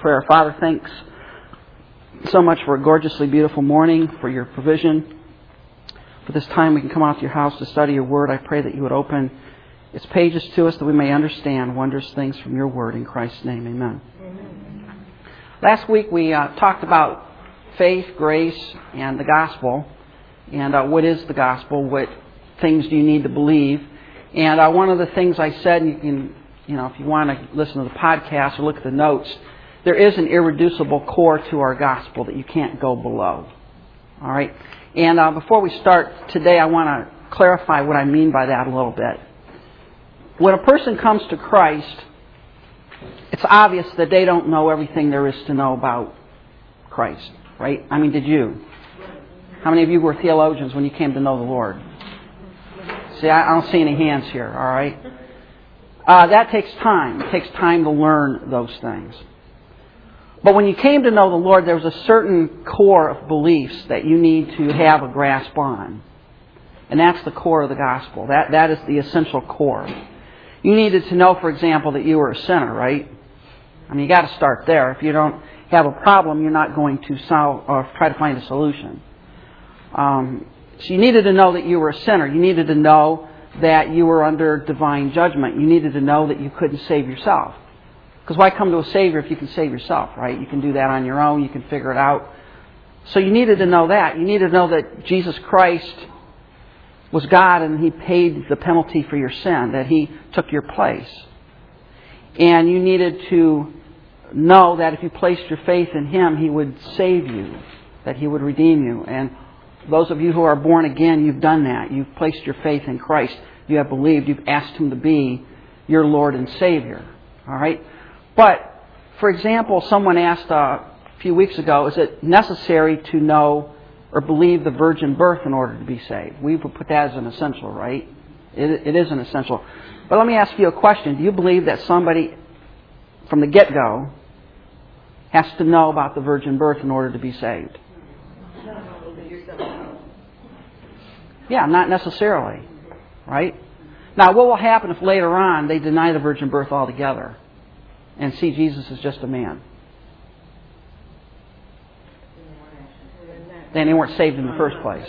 prayer. Father, thanks so much for a gorgeously beautiful morning, for your provision. For this time we can come out to your house to study your word. I pray that you would open its pages to us that we may understand wondrous things from your word. In Christ's name, amen. amen. Last week we uh, talked about faith, grace, and the gospel. And uh, what is the gospel? What things do you need to believe? And uh, one of the things I said, and you can, you know, if you want to listen to the podcast or look at the notes, there is an irreducible core to our gospel that you can't go below. All right? And uh, before we start today, I want to clarify what I mean by that a little bit. When a person comes to Christ, it's obvious that they don't know everything there is to know about Christ, right? I mean, did you? How many of you were theologians when you came to know the Lord? See, I don't see any hands here, all right? Uh, that takes time. It takes time to learn those things. But when you came to know the Lord, there was a certain core of beliefs that you need to have a grasp on. And that's the core of the gospel. That, that is the essential core. You needed to know, for example, that you were a sinner, right? I mean, you got to start there. If you don't have a problem, you're not going to solve or try to find a solution. Um, so you needed to know that you were a sinner. You needed to know that you were under divine judgment. You needed to know that you couldn't save yourself. Because why come to a Savior if you can save yourself, right? You can do that on your own, you can figure it out. So you needed to know that. You needed to know that Jesus Christ was God and He paid the penalty for your sin, that He took your place. And you needed to know that if you placed your faith in Him, He would save you, that He would redeem you. And those of you who are born again, you've done that. You've placed your faith in Christ. You have believed. You've asked Him to be your Lord and Savior. All right? But, for example, someone asked uh, a few weeks ago, is it necessary to know or believe the virgin birth in order to be saved? We would put that as an essential, right? It, it is an essential. But let me ask you a question. Do you believe that somebody from the get go has to know about the virgin birth in order to be saved? Yeah, not necessarily. Right? Now, what will happen if later on they deny the virgin birth altogether? And see Jesus as just a man. Then they weren't saved in the first place.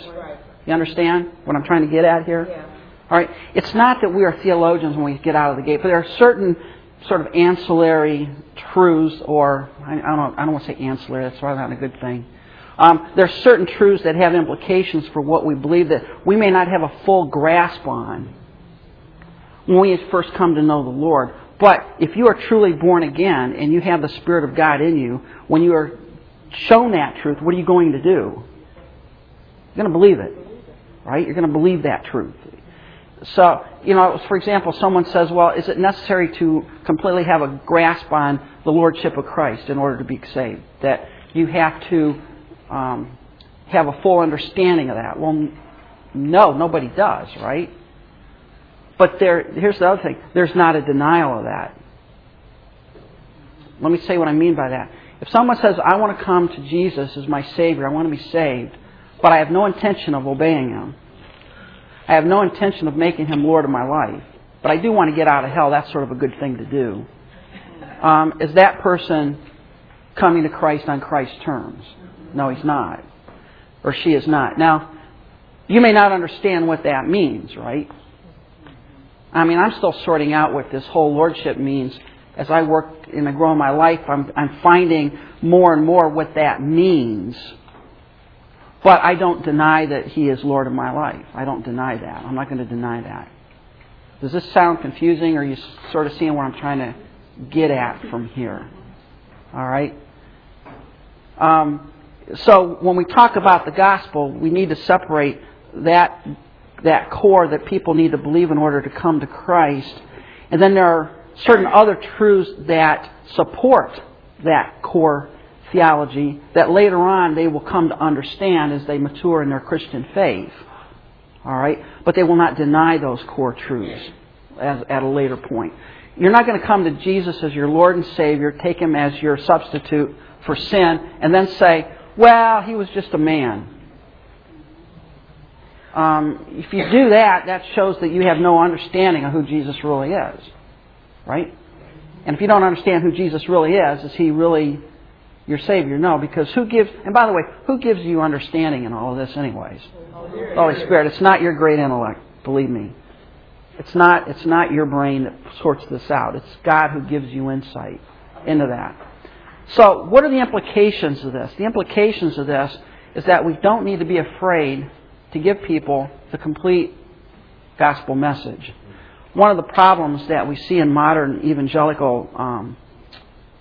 You understand what I'm trying to get at here? All right. It's not that we are theologians when we get out of the gate, but there are certain sort of ancillary truths, or I don't, I don't want to say ancillary. That's probably not a good thing. Um, there are certain truths that have implications for what we believe that we may not have a full grasp on when we first come to know the Lord. But if you are truly born again and you have the Spirit of God in you, when you are shown that truth, what are you going to do? You're going to believe it, right? You're going to believe that truth. So, you know, for example, someone says, well, is it necessary to completely have a grasp on the Lordship of Christ in order to be saved? That you have to um, have a full understanding of that? Well, no, nobody does, right? But there, here's the other thing there's not a denial of that. Let me say what I mean by that. If someone says, I want to come to Jesus as my Savior, I want to be saved, but I have no intention of obeying Him, I have no intention of making Him Lord of my life, but I do want to get out of hell, that's sort of a good thing to do. Um, is that person coming to Christ on Christ's terms? No, he's not. Or she is not. Now, you may not understand what that means, right? I mean, I'm still sorting out what this whole lordship means. As I work in I grow in my life, I'm, I'm finding more and more what that means. But I don't deny that He is Lord of my life. I don't deny that. I'm not going to deny that. Does this sound confusing, or are you sort of seeing what I'm trying to get at from here? All right? Um, so when we talk about the gospel, we need to separate that that core that people need to believe in order to come to Christ. And then there are certain other truths that support that core theology that later on they will come to understand as they mature in their Christian faith. All right? But they will not deny those core truths as, at a later point. You're not going to come to Jesus as your Lord and Savior, take Him as your substitute for sin, and then say, well, He was just a man. Um, if you do that, that shows that you have no understanding of who Jesus really is. Right? And if you don't understand who Jesus really is, is he really your Savior? No, because who gives, and by the way, who gives you understanding in all of this, anyways? The Holy Spirit. It's not your great intellect, believe me. It's not, it's not your brain that sorts this out. It's God who gives you insight into that. So, what are the implications of this? The implications of this is that we don't need to be afraid to give people the complete gospel message. One of the problems that we see in modern evangelical um,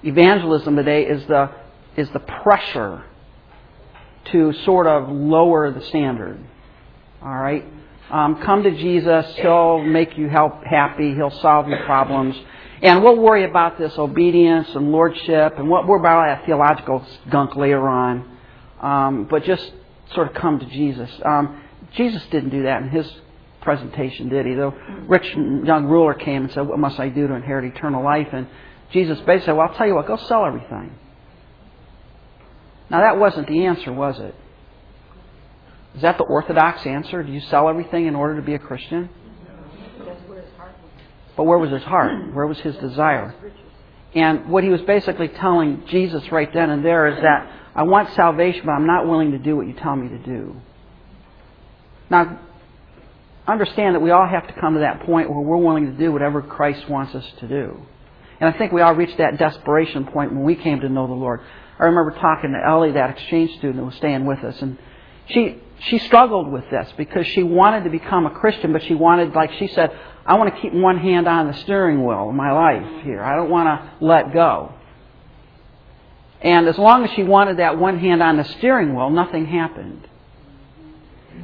evangelism today is the is the pressure to sort of lower the standard. All right, um, come to Jesus; He'll make you help happy. He'll solve your problems. And we'll worry about this obedience and lordship, and what we're about that theological gunk later on. Um, but just sort of come to Jesus. Um, Jesus didn't do that in his presentation, did he? The rich young ruler came and said, What must I do to inherit eternal life? And Jesus basically said, Well, I'll tell you what, go sell everything. Now, that wasn't the answer, was it? Is that the orthodox answer? Do you sell everything in order to be a Christian? But where was his heart? Where was his desire? And what he was basically telling Jesus right then and there is that I want salvation, but I'm not willing to do what you tell me to do. Now, understand that we all have to come to that point where we're willing to do whatever Christ wants us to do. And I think we all reached that desperation point when we came to know the Lord. I remember talking to Ellie, that exchange student who was staying with us, and she she struggled with this because she wanted to become a Christian, but she wanted, like she said, I want to keep one hand on the steering wheel of my life here. I don't want to let go. And as long as she wanted that one hand on the steering wheel, nothing happened.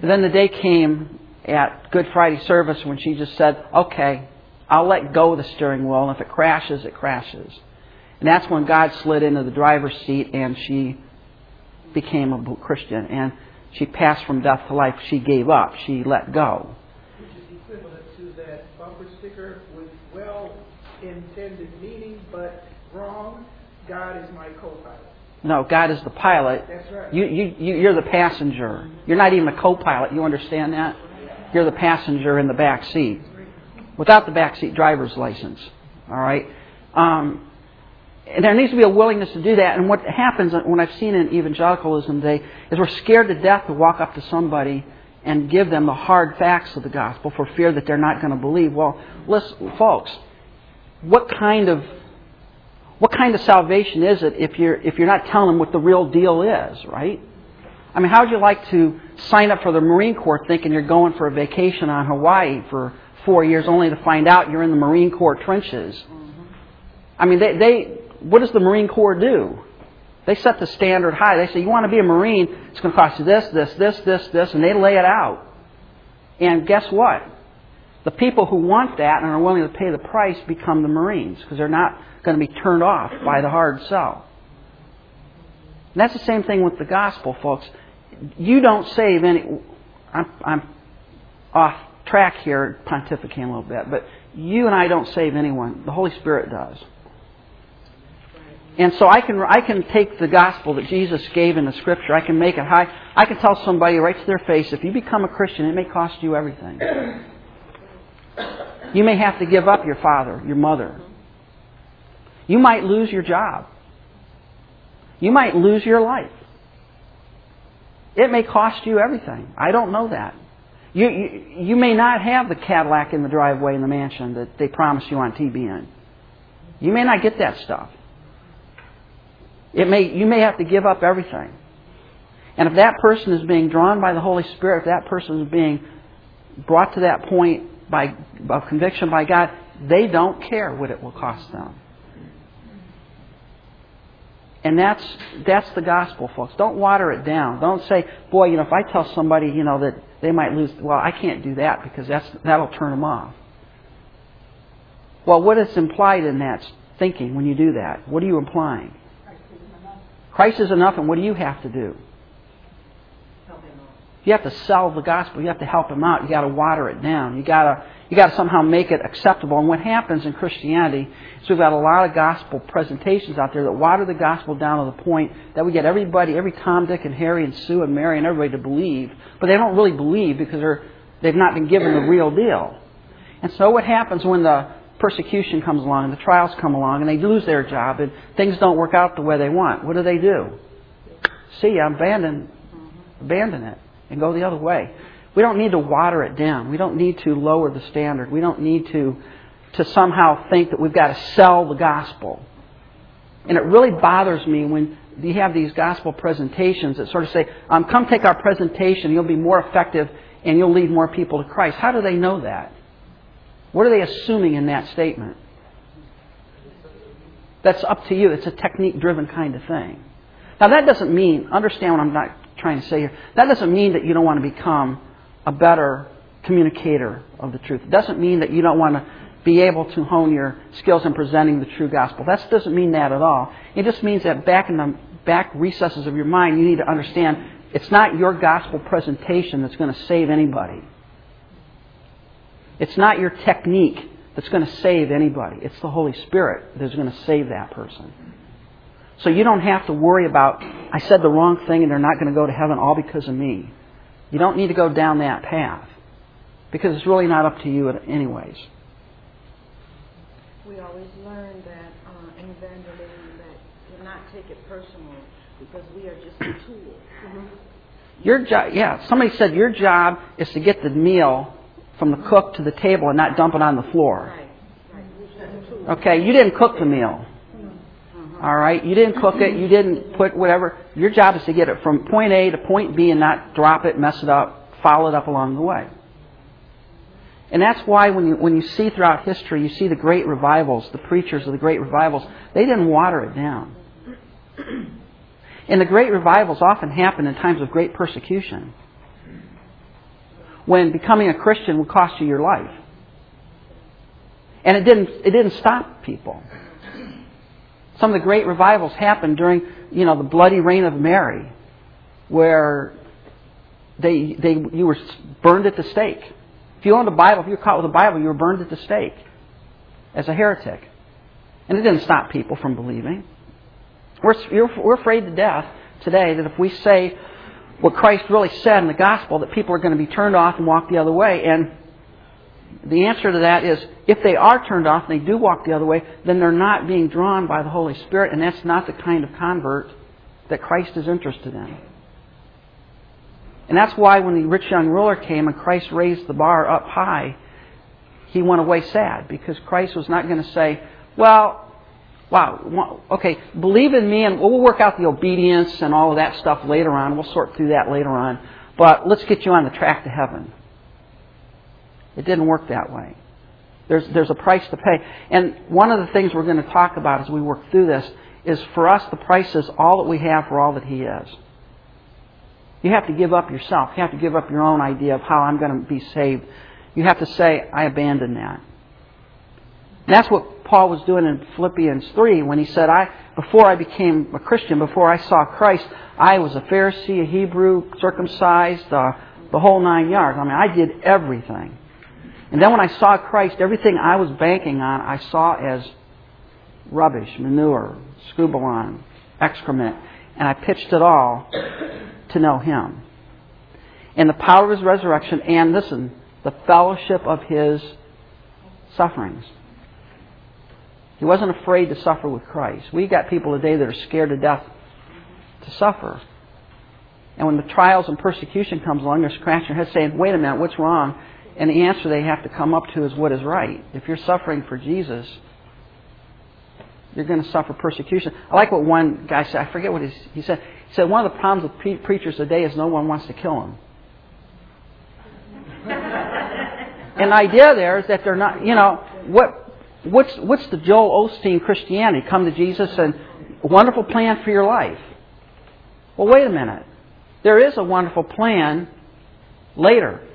Then the day came at Good Friday service when she just said, okay, I'll let go of the steering wheel, and if it crashes, it crashes. And that's when God slid into the driver's seat and she became a Christian. And she passed from death to life. She gave up. She let go. Which is equivalent to that bumper sticker with well intended meaning but wrong. God is my co pilot. No, God is the pilot. That's right. You, you, you, you're the passenger. You're not even a co pilot. You understand that? You're the passenger in the back seat without the back seat driver's license. All right? Um, and there needs to be a willingness to do that. And what happens when I've seen in evangelicalism today is we're scared to death to walk up to somebody and give them the hard facts of the gospel for fear that they're not going to believe. Well, listen, folks, what kind of what kind of salvation is it if you're if you're not telling them what the real deal is, right? I mean, how would you like to sign up for the Marine Corps thinking you're going for a vacation on Hawaii for four years only to find out you're in the Marine Corps trenches? Mm-hmm. I mean, they, they what does the Marine Corps do? They set the standard high. They say, you want to be a Marine, it's going to cost you this, this, this, this, this, and they lay it out. And guess what? The people who want that and are willing to pay the price become the Marines because they're not going to be turned off by the hard sell. And that's the same thing with the gospel, folks. You don't save any. I'm, I'm off track here, pontificating a little bit, but you and I don't save anyone. The Holy Spirit does. And so I can I can take the gospel that Jesus gave in the Scripture. I can make it high. I can tell somebody right to their face, if you become a Christian, it may cost you everything. You may have to give up your father, your mother. You might lose your job. You might lose your life. It may cost you everything. I don't know that. You, you, you may not have the Cadillac in the driveway in the mansion that they promised you on TBN. You may not get that stuff. It may, you may have to give up everything. And if that person is being drawn by the Holy Spirit, if that person is being brought to that point by, of conviction by God, they don't care what it will cost them. And that's that's the gospel, folks. Don't water it down. Don't say, "Boy, you know, if I tell somebody, you know, that they might lose, well, I can't do that because that's that'll turn them off." Well, what is implied in that thinking when you do that? What are you implying? Christ is enough, and what do you have to do? You have to sell the gospel. You have to help him out. You got to water it down. You got to you got to somehow make it acceptable. And what happens in Christianity is we've got a lot of gospel presentations out there that water the gospel down to the point that we get everybody, every Tom, Dick, and Harry, and Sue, and Mary, and everybody to believe, but they don't really believe because they're they've not been given the real deal. And so what happens when the persecution comes along and the trials come along and they lose their job and things don't work out the way they want, what do they do? See, abandon, abandon it and go the other way. We don't need to water it down. We don't need to lower the standard. We don't need to, to somehow think that we've got to sell the gospel. And it really bothers me when you have these gospel presentations that sort of say, um, come take our presentation, you'll be more effective and you'll lead more people to Christ. How do they know that? What are they assuming in that statement? That's up to you. It's a technique driven kind of thing. Now, that doesn't mean, understand what I'm not trying to say here, that doesn't mean that you don't want to become a better communicator of the truth. It doesn't mean that you don't want to be able to hone your skills in presenting the true gospel. That doesn't mean that at all. It just means that back in the back recesses of your mind, you need to understand it's not your gospel presentation that's going to save anybody. It's not your technique that's going to save anybody. It's the Holy Spirit that's going to save that person. So you don't have to worry about, I said the wrong thing and they're not going to go to heaven all because of me. You don't need to go down that path because it's really not up to you anyways. We always learn that uh, in evangelism that to not take it personally because we are just a tool. Mm-hmm. Your job, yeah. Somebody said your job is to get the meal from the cook to the table and not dump it on the floor. Okay, you didn't cook the meal. All right, you didn't cook it. You didn't put whatever. Your job is to get it from point A to point B and not drop it, mess it up, follow it up along the way. And that's why when you, when you see throughout history, you see the great revivals, the preachers of the great revivals, they didn't water it down. And the great revivals often happen in times of great persecution when becoming a Christian would cost you your life. And it didn't, it didn't stop people. Some of the great revivals happened during, you know, the bloody reign of Mary, where they, they, you were burned at the stake. If you owned a Bible, if you were caught with a Bible, you were burned at the stake as a heretic. And it didn't stop people from believing. We're, we're afraid to death today that if we say what Christ really said in the gospel that people are going to be turned off and walk the other way. And the answer to that is if they are turned off and they do walk the other way, then they're not being drawn by the Holy Spirit, and that's not the kind of convert that Christ is interested in. And that's why when the rich young ruler came and Christ raised the bar up high, he went away sad because Christ was not going to say, Well, Wow. Okay, believe in me, and we'll work out the obedience and all of that stuff later on. We'll sort through that later on. But let's get you on the track to heaven. It didn't work that way. There's, there's a price to pay. And one of the things we're going to talk about as we work through this is for us, the price is all that we have for all that He is. You have to give up yourself. You have to give up your own idea of how I'm going to be saved. You have to say, I abandon that. And that's what Paul was doing in Philippians 3 when he said, I, before I became a Christian, before I saw Christ, I was a Pharisee, a Hebrew, circumcised, uh, the whole nine yards. I mean, I did everything. And then when I saw Christ, everything I was banking on, I saw as rubbish, manure, skubalon, excrement, and I pitched it all to know Him. And the power of His resurrection, and listen, the fellowship of His sufferings. He wasn't afraid to suffer with Christ. We got people today that are scared to death to suffer. And when the trials and persecution comes along, they're scratching their head saying, wait a minute, what's wrong? And the answer they have to come up to is what is right. If you're suffering for Jesus, you're going to suffer persecution. I like what one guy said. I forget what he said. He said, one of the problems with pre- preachers today is no one wants to kill them. and the idea there is that they're not, you know, what what's, what's the Joel Osteen Christianity? Come to Jesus and wonderful plan for your life. Well, wait a minute. There is a wonderful plan later.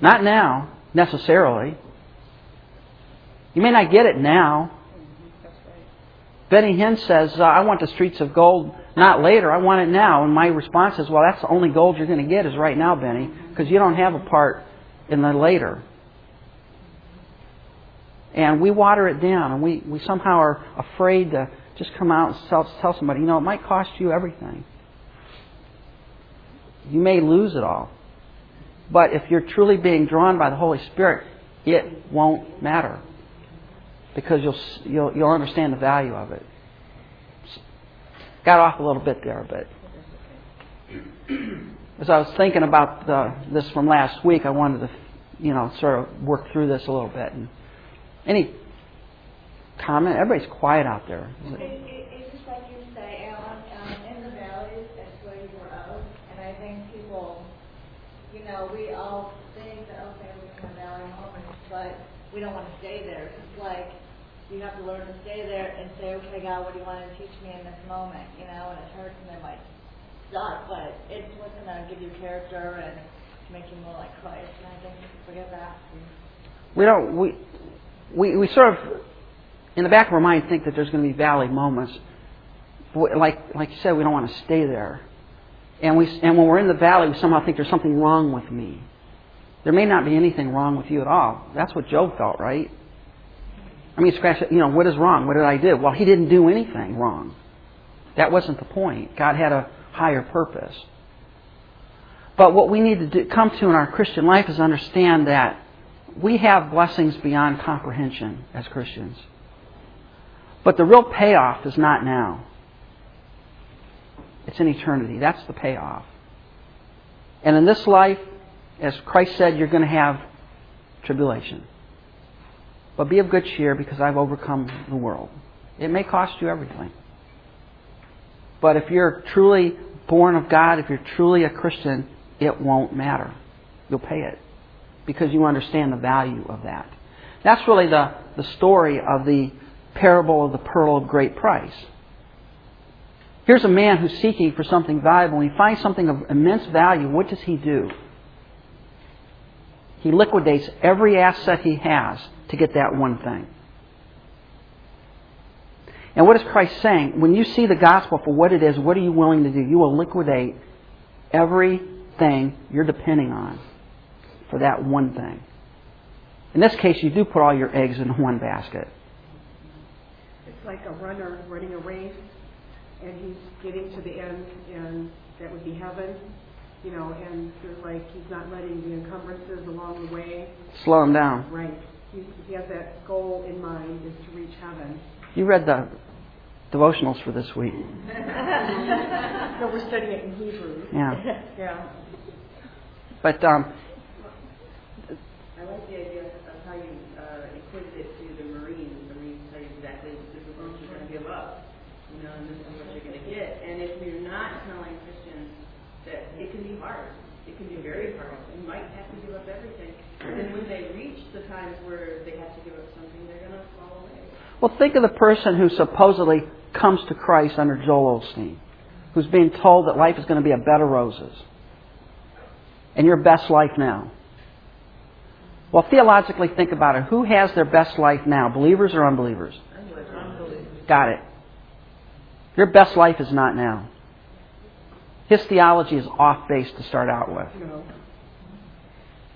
Not now, necessarily. You may not get it now. Benny Hinn says, uh, I want the streets of gold not later, I want it now. And my response is, well, that's the only gold you're going to get is right now, Benny, because you don't have a part in the later. And we water it down, and we, we somehow are afraid to just come out and tell, tell somebody, you know, it might cost you everything. You may lose it all. But if you're truly being drawn by the Holy Spirit, it won't matter because you'll you'll you'll understand the value of it. Got off a little bit there, but as I was thinking about the, this from last week, I wanted to, you know, sort of work through this a little bit. And any comment? Everybody's quiet out there. It, it, it's just like you say, Alan, um, in the valleys, that's where you grow. And I think people, you know, we all think that, okay, we can have valley moments, but we don't want to stay there. It's like you have to learn to stay there and say, okay, God, what do you want to teach me in this moment? You know, and it hurts and it might suck, but it's what's going to give you character and make you more like Christ. And I think people forget that. We don't. We we we sort of in the back of our mind think that there's going to be valley moments. Like like you said, we don't want to stay there. And we and when we're in the valley, we somehow think there's something wrong with me. There may not be anything wrong with you at all. That's what Job felt, right? I mean, scratch it. You know, what is wrong? What did I do? Well, he didn't do anything wrong. That wasn't the point. God had a higher purpose. But what we need to do, come to in our Christian life is understand that we have blessings beyond comprehension as Christians. But the real payoff is not now. It's in eternity. That's the payoff. And in this life, as Christ said, you're going to have tribulation. But be of good cheer because I've overcome the world. It may cost you everything. But if you're truly born of God, if you're truly a Christian, it won't matter. You'll pay it because you understand the value of that. That's really the, the story of the parable of the pearl of great price. Here's a man who's seeking for something valuable, and he finds something of immense value. What does he do? He liquidates every asset he has to get that one thing. And what is Christ saying? When you see the gospel for what it is, what are you willing to do? You will liquidate everything you're depending on for that one thing. In this case, you do put all your eggs in one basket. It's like a runner running a race, and he's getting to the end, and that would be heaven, you know, and there's like he's not letting the encumbrances along the way. Slow him down. Right. He, he has that goal in mind is to reach heaven. You read the devotionals for this week. no, we're studying it in Hebrew. Yeah. yeah. But um, I like the idea of how you uh, equated it to the Marines. The Marines tell you exactly this is what you're going to give up, you know, and this is what you're going to get. And if you're not telling Christians that it can be hard, it can be very hard. You might have to give up everything. And then when they reach the times where they have to give up something, they're going to fall away. Well, think of the person who supposedly comes to Christ under Joel Osteen, who's being told that life is going to be a bed of roses and your best life now. Well, theologically, think about it. Who has their best life now, believers or unbelievers? Got it. Your best life is not now. His theology is off base to start out with.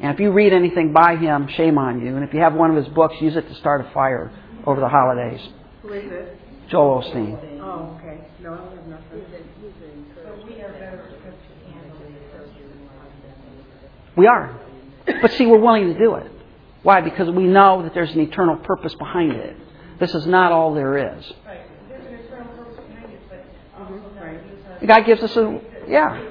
And if you read anything by him, shame on you. And if you have one of his books, use it to start a fire over the holidays. Who is it? Joel Osteen. Oh, okay. No, I don't have nothing. We are We are. But see, we're willing to do it. Why? Because we know that there's an eternal purpose behind it. This is not all there is. Right. There's an eternal purpose behind it, but also. God gives us a yeah.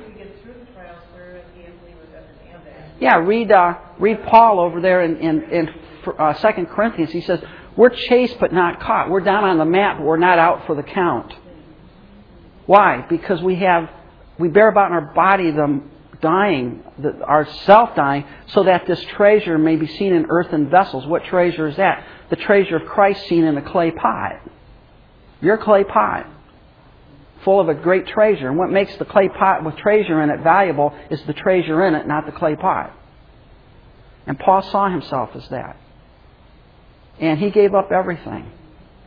Yeah, read uh, read Paul over there in in, in uh, Second Corinthians. He says we're chased but not caught. We're down on the map, but we're not out for the count. Why? Because we have we bear about in our body the dying, the, our self dying, so that this treasure may be seen in earthen vessels. What treasure is that? The treasure of Christ seen in a clay pot. Your clay pot, full of a great treasure. And what makes the clay pot with treasure in it valuable is the treasure in it, not the clay pot. And Paul saw himself as that. And he gave up everything.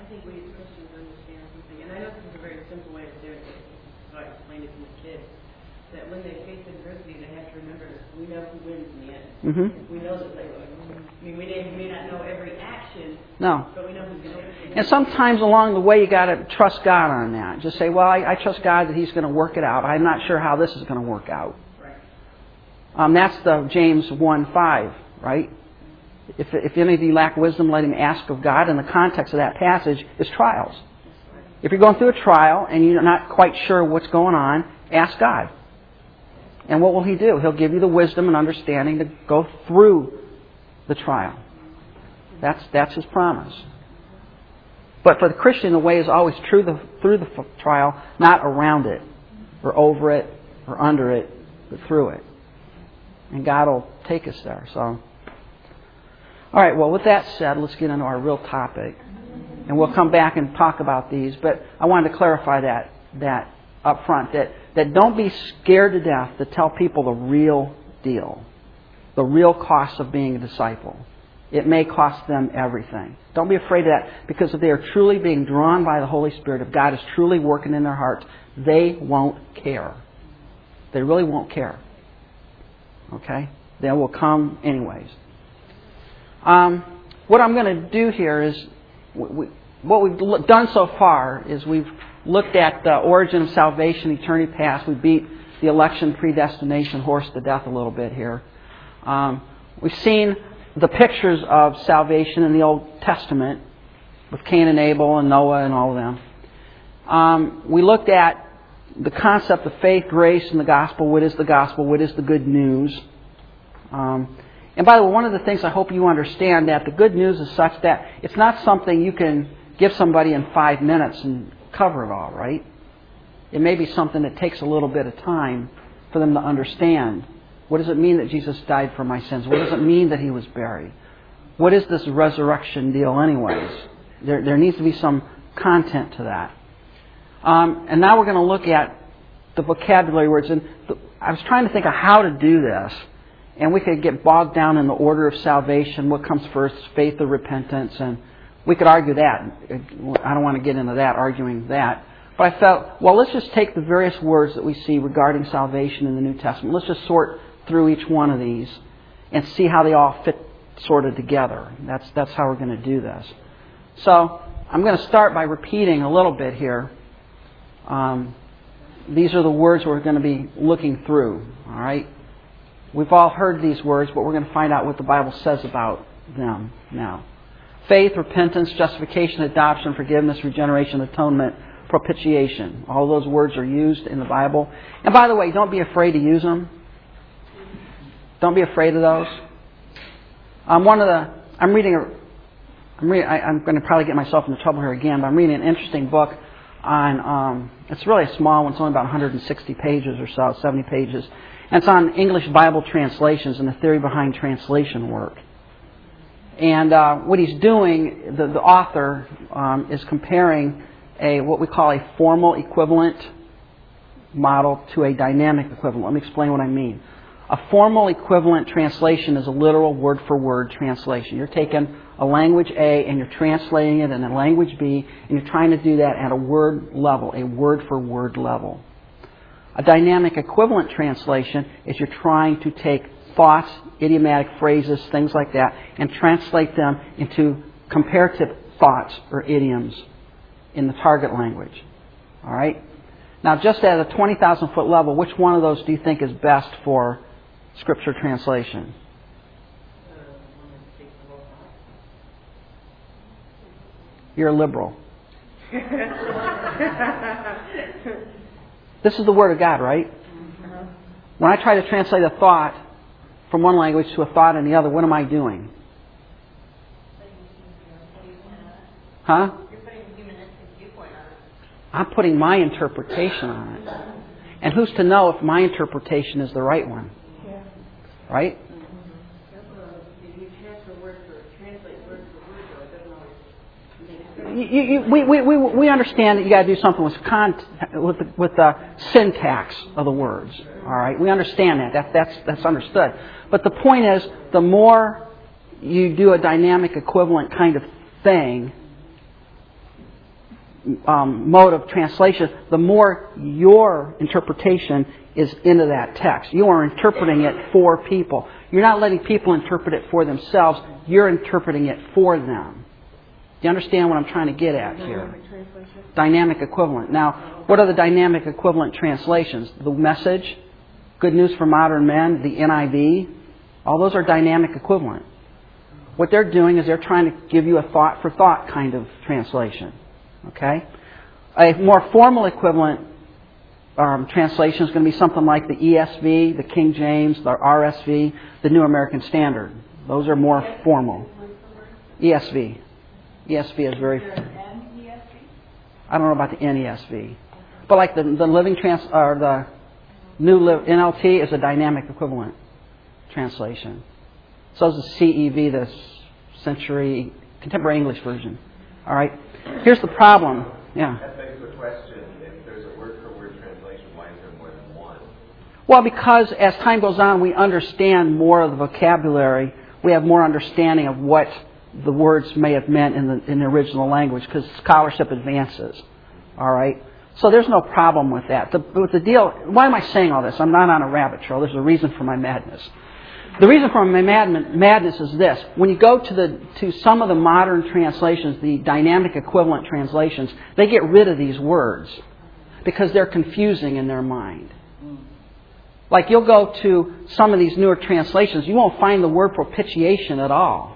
I think we as Christians understand something, and I know this is a very simple way of doing it. How I explained it to the kids. That when they face adversity, they have to remember we know who wins in the end. hmm We know that they win. I mean, we may, not know every action, No. but we know who's going to win. And sometimes along the way, you got to trust God on that. Just say, "Well, I, I trust God that He's going to work it out. I'm not sure how this is going to work out." Right. Um, that's the James one five, right? If, if any of you lack wisdom, let him ask of God. And the context of that passage is trials. If you're going through a trial and you're not quite sure what's going on, ask God. And what will He do? He'll give you the wisdom and understanding to go through the trial. That's, that's His promise. But for the Christian, the way is always through the, through the trial, not around it, or over it, or under it, but through it. And God will take us there. So, all right. Well, with that said, let's get into our real topic, and we'll come back and talk about these. But I wanted to clarify that that up front that that don't be scared to death to tell people the real deal, the real cost of being a disciple. It may cost them everything. Don't be afraid of that because if they are truly being drawn by the Holy Spirit, if God is truly working in their hearts, they won't care. They really won't care. Okay? They will come anyways. Um, what I'm going to do here is, we, what we've done so far is we've looked at the origin of salvation, eternity past. We beat the election predestination horse to death a little bit here. Um, we've seen the pictures of salvation in the Old Testament with Cain and Abel and Noah and all of them. Um, we looked at the concept of faith, grace, and the gospel. What is the gospel? What is the good news? Um, and by the way, one of the things I hope you understand that the good news is such that it's not something you can give somebody in five minutes and cover it all, right? It may be something that takes a little bit of time for them to understand. What does it mean that Jesus died for my sins? What does it mean that he was buried? What is this resurrection deal, anyways? There, there needs to be some content to that. Um, and now we're going to look at the vocabulary words. And the, I was trying to think of how to do this. And we could get bogged down in the order of salvation. What comes first, faith or repentance? And we could argue that. I don't want to get into that, arguing that. But I felt, well, let's just take the various words that we see regarding salvation in the New Testament. Let's just sort through each one of these and see how they all fit sorted together. That's, that's how we're going to do this. So I'm going to start by repeating a little bit here. Um, these are the words we're going to be looking through. All right? We've all heard these words, but we're going to find out what the Bible says about them now. Faith, repentance, justification, adoption, forgiveness, regeneration, atonement, propitiation. All those words are used in the Bible. And by the way, don't be afraid to use them. Don't be afraid of those. Um, one of the, I'm reading a, I'm, reading, I, am going to probably get myself into trouble here again, but I'm reading an interesting book on, um, it's really a small one, it's only about 160 pages or so, 70 pages. And it's on English Bible translations and the theory behind translation work. And uh, what he's doing, the, the author um, is comparing a what we call a formal equivalent model to a dynamic equivalent. Let me explain what I mean. A formal equivalent translation is a literal word for word translation. You're taking a language A and you're translating it in a language B, and you're trying to do that at a word level, a word for word level. A dynamic equivalent translation is you're trying to take thoughts, idiomatic phrases, things like that, and translate them into comparative thoughts or idioms in the target language. All right? Now, just at a 20,000 foot level, which one of those do you think is best for scripture translation? You're a liberal. this is the Word of God, right? When I try to translate a thought from one language to a thought in the other, what am I doing? Huh? I'm putting my interpretation on it. And who's to know if my interpretation is the right one? Right? You, you, we, we, we understand that you got to do something with, con, with, the, with the syntax of the words. All right, we understand that. that. That's that's understood. But the point is, the more you do a dynamic equivalent kind of thing, um, mode of translation, the more your interpretation is into that text. You are interpreting it for people. You're not letting people interpret it for themselves. You're interpreting it for them. Do you understand what I'm trying to get at here? Dynamic equivalent. Now, what are the dynamic equivalent translations? The message, Good News for Modern Men, the NIV, all those are dynamic equivalent. what they're doing is they're trying to give you a thought for thought kind of translation. Okay? A more formal equivalent um, translation is going to be something like the ESV, the King James, the RSV, the New American Standard. Those are more formal. ESV. ESV is very. I don't know about the NESV, but like the the Living Trans or the New NLT is a dynamic equivalent translation. So is the CEV, the Century Contemporary English Version. All right. Here's the problem. Yeah. That begs the question: If there's a word-for-word translation, why is there more than one? Well, because as time goes on, we understand more of the vocabulary. We have more understanding of what the words may have meant in the, in the original language because scholarship advances. All right? So there's no problem with that. The, with the deal, why am I saying all this? I'm not on a rabbit trail. There's a reason for my madness. The reason for my mad, madness is this. When you go to, the, to some of the modern translations, the dynamic equivalent translations, they get rid of these words because they're confusing in their mind. Like you'll go to some of these newer translations, you won't find the word propitiation at all.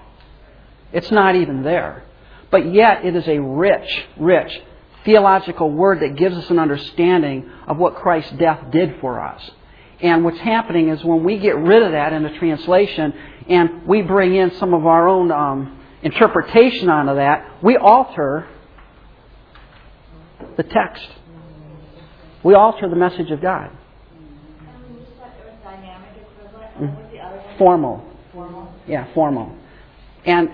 It's not even there. But yet, it is a rich, rich theological word that gives us an understanding of what Christ's death did for us. And what's happening is when we get rid of that in the translation and we bring in some of our own um, interpretation onto that, we alter the text. We alter the message of God. Mm-hmm. Formal. Formal. Yeah, formal. And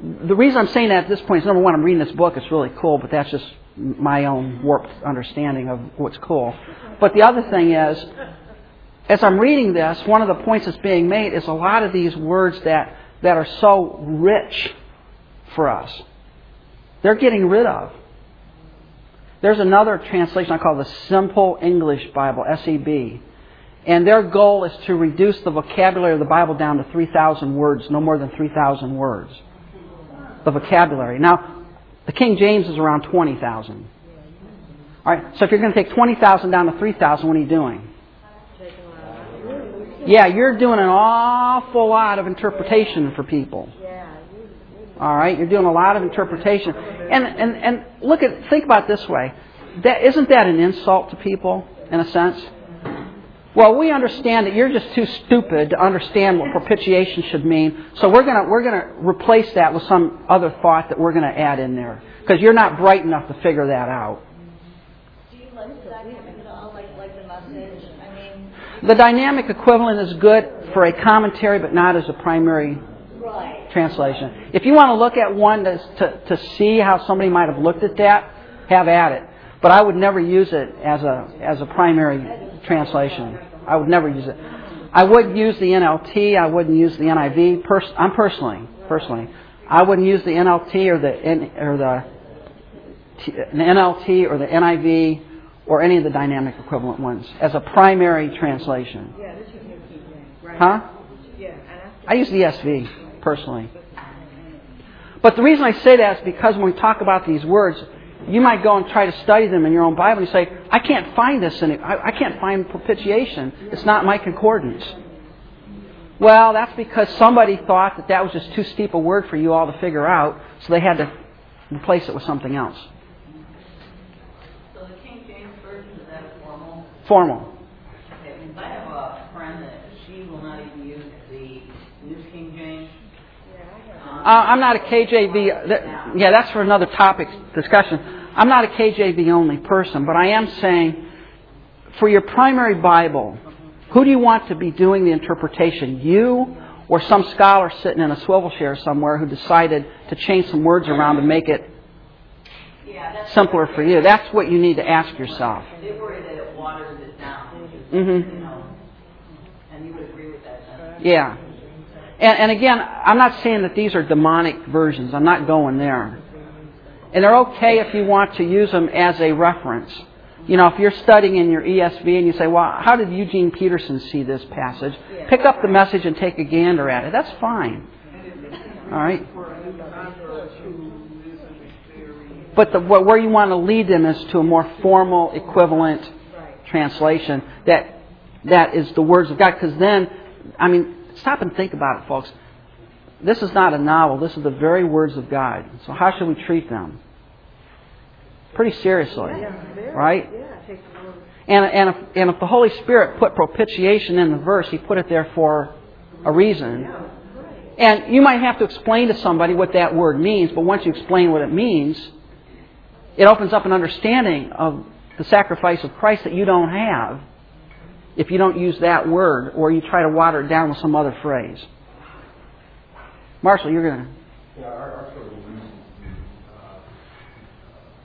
the reason I'm saying that at this point is number one, I'm reading this book. It's really cool, but that's just my own warped understanding of what's cool. But the other thing is, as I'm reading this, one of the points that's being made is a lot of these words that, that are so rich for us, they're getting rid of. There's another translation I call the Simple English Bible, SEB. And their goal is to reduce the vocabulary of the Bible down to 3,000 words, no more than 3,000 words the vocabulary. Now, the King James is around 20,000. All right, so if you're going to take 20,000 down to 3,000, what are you doing? Yeah, you're doing an awful lot of interpretation for people. All right, you're doing a lot of interpretation, and and and look at think about it this way. That isn't that an insult to people in a sense? Well, we understand that you're just too stupid to understand what propitiation should mean, so we're going to we're going to replace that with some other thought that we're going to add in there because you're not bright enough to figure that out. Do you like that at all, like, like the message? I mean, The dynamic equivalent is good for a commentary, but not as a primary right. translation. If you want to look at one to, to, to see how somebody might have looked at that, have at it. But I would never use it as a as a primary translation. I would never use it. I would use the NLT. I wouldn't use the NIV. Pers- I'm personally, personally, I wouldn't use the NLT or the N- or the, T- the NLT or the NIV or any of the dynamic equivalent ones as a primary translation. Yeah, this is New King James, right? Huh? Yeah, I use the ESV personally. But the reason I say that is because when we talk about these words, you might go and try to study them in your own Bible and say, I can't find this in it. I, I can't find propitiation. It's not my concordance. Well, that's because somebody thought that that was just too steep a word for you all to figure out, so they had to replace it with something else. So the King James Version, is that formal? Formal. Okay, because I have a friend that she will not even use the New King James. Um, Uh, I'm not a KJV. That, yeah, that's for another topic discussion. I'm not a KJV only person, but I am saying for your primary Bible, who do you want to be doing the interpretation? You or some scholar sitting in a swivel chair somewhere who decided to change some words around to make it simpler for you? That's what you need to ask yourself. They worry that it waters it down, Mhm. you know, and you would agree with that. Yeah. And, and again, I'm not saying that these are demonic versions. I'm not going there. And they're okay if you want to use them as a reference. You know, if you're studying in your ESV and you say, well, how did Eugene Peterson see this passage? Pick up the message and take a gander at it. That's fine. All right? But the, where you want to lead them is to a more formal, equivalent translation that that is the words of God. Because then, I mean, stop and think about it, folks. this is not a novel. This is the very words of God. So how should we treat them? Pretty seriously, right? Yeah, take the Lord. And, and, if, and if the Holy Spirit put propitiation in the verse, He put it there for a reason. And you might have to explain to somebody what that word means, but once you explain what it means, it opens up an understanding of the sacrifice of Christ that you don't have if you don't use that word or you try to water it down with some other phrase. Marshall, you're going to. Know, our, our sort of uh,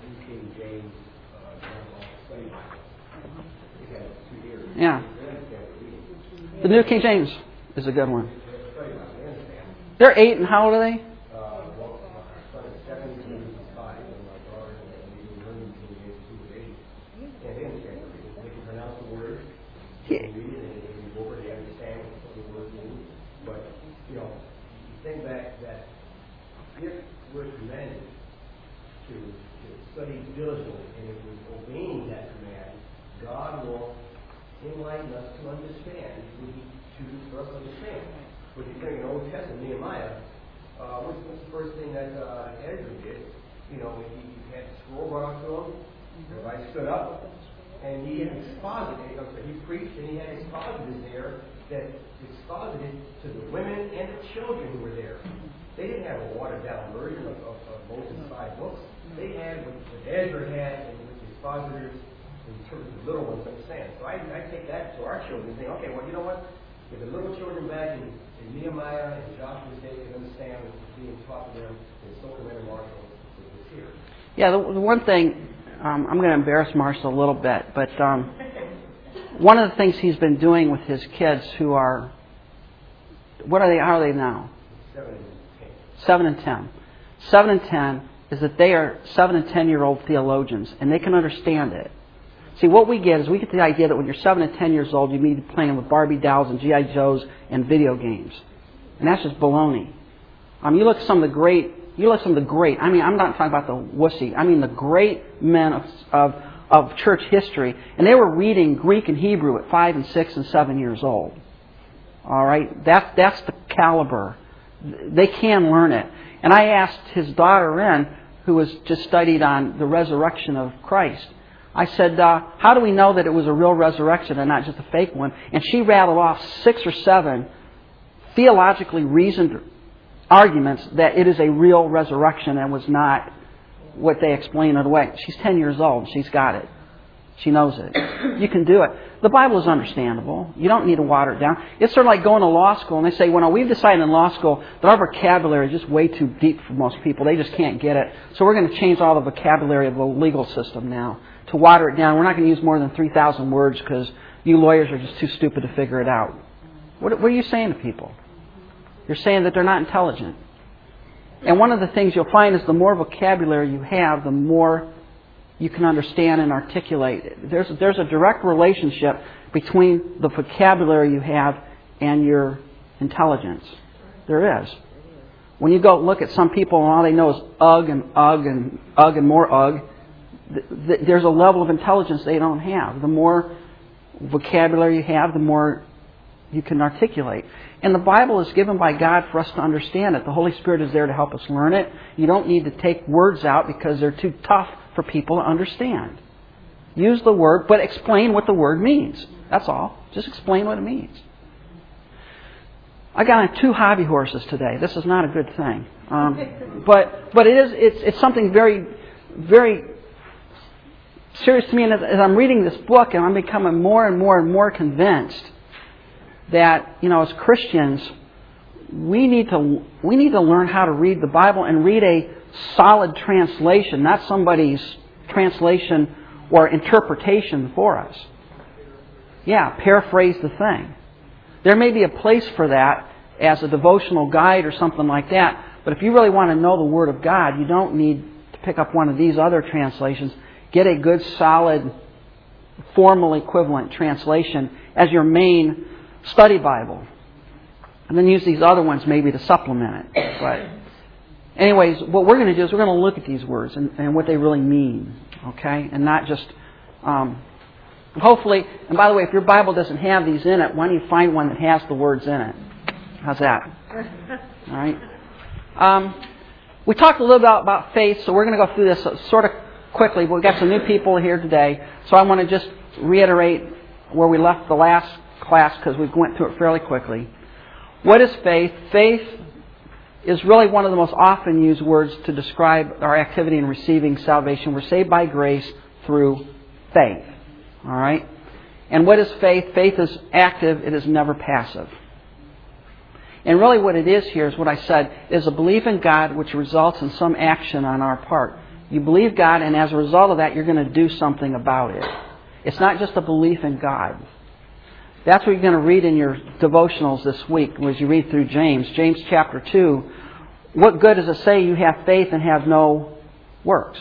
New King James, uh, General Study Bible. Two years. Yeah. The New King James is a good one. They're study Bible, they understand. They're eight, and how old are they? Uh, well, my son is seven, he is five, and my daughter, and we were learning King James, two of eight. And they understand the reading. They can pronounce the word, it, and over, they understand what the word means. But, you know, you think back that if we're commanded to, study diligently, and we're obeying that command, God will enlighten us to understand what He chooses for us to understand. When you think in Old Testament, Nehemiah, uh, the first thing that uh, Ezra did? You know, he, had scroll brought to him, everybody stood up, and he exposited, I'm he preached, and he had expositors there that exposited to the women and the children who were there. They didn't have a watered down version of, of, of Moses' five books. They had what, what Ezra had and what the expositors in terms of the little ones understand. So I, I take that to our children and think, okay, well, you know what? If the little children back in, in Nehemiah and Joshua's day can understand what was being taught to them, then so can Mary Marshall here. Yeah, the, the one thing, um, I'm going to embarrass Marshall a little bit, but um, one of the things he's been doing with his kids who are, what are they, how are they now? Seven and ten. 7 and 10. 7 and 10 is that they are 7 and 10 year old theologians, and they can understand it. See, what we get is we get the idea that when you're 7 and 10 years old, you need to be playing with Barbie dolls and G.I. Joes and video games. And that's just baloney. Um, you look at some of the great, you look some of the great, I mean, I'm not talking about the wussy, I mean the great men of, of, of church history, and they were reading Greek and Hebrew at 5 and 6 and 7 years old. All right? That's, that's the caliber. They can learn it. And I asked his daughter in, who was just studied on the resurrection of Christ, I said, uh, How do we know that it was a real resurrection and not just a fake one? And she rattled off six or seven theologically reasoned arguments that it is a real resurrection and was not what they explain it away. She's 10 years old. She's got it. She knows it. You can do it. The Bible is understandable. You don't need to water it down. It's sort of like going to law school and they say, well, no, we've decided in law school that our vocabulary is just way too deep for most people. They just can't get it. So we're going to change all the vocabulary of the legal system now to water it down. We're not going to use more than 3,000 words because you lawyers are just too stupid to figure it out. What, what are you saying to people? You're saying that they're not intelligent. And one of the things you'll find is the more vocabulary you have, the more you can understand and articulate. There's, there's a direct relationship between the vocabulary you have and your intelligence. There is. When you go look at some people and all they know is ugh and ugh and ugh and more ugh, th- th- there's a level of intelligence they don't have. The more vocabulary you have, the more you can articulate. And the Bible is given by God for us to understand it. The Holy Spirit is there to help us learn it. You don't need to take words out because they're too tough for people to understand. Use the word, but explain what the word means. That's all. Just explain what it means. I got on two hobby horses today. This is not a good thing, um, but but it is. It's it's something very very serious to me. And as, as I'm reading this book, and I'm becoming more and more and more convinced that you know, as Christians, we need to we need to learn how to read the Bible and read a solid translation, not somebody's translation or interpretation for us. Yeah, paraphrase the thing. There may be a place for that as a devotional guide or something like that, but if you really want to know the Word of God, you don't need to pick up one of these other translations. Get a good, solid, formal equivalent translation as your main study Bible. And then use these other ones maybe to supplement it. But anyways, what we're going to do is we're going to look at these words and, and what they really mean. Okay? And not just um, hopefully and by the way, if your Bible doesn't have these in it, why don't you find one that has the words in it? How's that? All right. Um, we talked a little bit about, about faith, so we're going to go through this sort of quickly. But we've got some new people here today, so I want to just reiterate where we left the last class because we went through it fairly quickly. What is faith? Faith is really one of the most often used words to describe our activity in receiving salvation. We're saved by grace through faith. All right? And what is faith? Faith is active, it is never passive. And really, what it is here is what I said is a belief in God which results in some action on our part. You believe God, and as a result of that, you're going to do something about it. It's not just a belief in God. That's what you're going to read in your devotionals this week as you read through James. James chapter 2. What good does it say you have faith and have no works?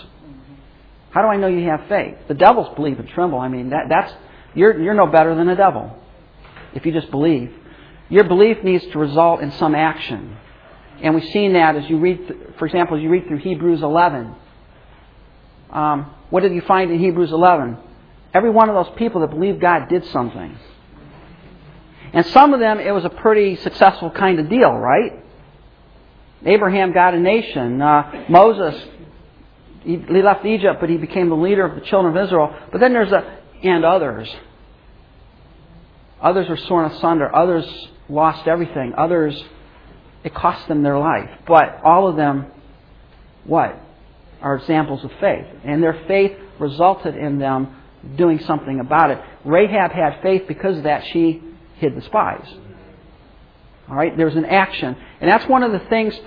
How do I know you have faith? The devils believe and tremble. I mean, that, that's you're, you're no better than a devil if you just believe. Your belief needs to result in some action. And we've seen that as you read, for example, as you read through Hebrews 11. Um, what did you find in Hebrews 11? Every one of those people that believed God did something. And some of them, it was a pretty successful kind of deal, right? Abraham got a nation. Uh, Moses, he, left Egypt, but he became the leader of the children of Israel. But then there's a, and others. Others were torn asunder. Others lost everything. Others, it cost them their life. But all of them, what? Are examples of faith. And their faith resulted in them doing something about it. Rahab had faith because of that. She hid the spies. All right, there's an action. And that's one of the things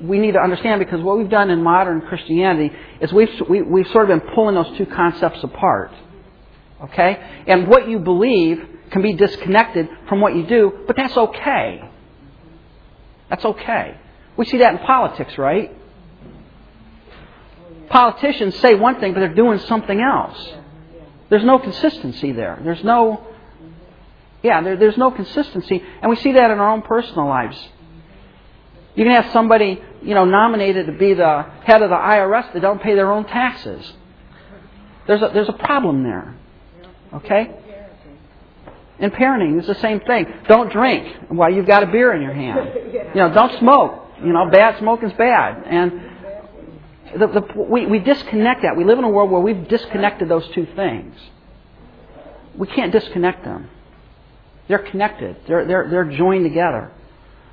we need to understand because what we've done in modern Christianity is we've, we, have we have sort of been pulling those two concepts apart. Okay? And what you believe can be disconnected from what you do, but that's okay. That's okay. We see that in politics, right? Politicians say one thing, but they're doing something else. There's no consistency there. There's no, yeah, there, there's no consistency. And we see that in our own personal lives. You can have somebody, you know, nominated to be the head of the IRS that don't pay their own taxes. There's a, there's a problem there. Okay? In parenting, it's the same thing. Don't drink while you've got a beer in your hand. You know, don't smoke. You know, bad smoking's bad. And the, the, we, we disconnect that. We live in a world where we've disconnected those two things. We can't disconnect them. They're connected. They're, they're, they're joined together.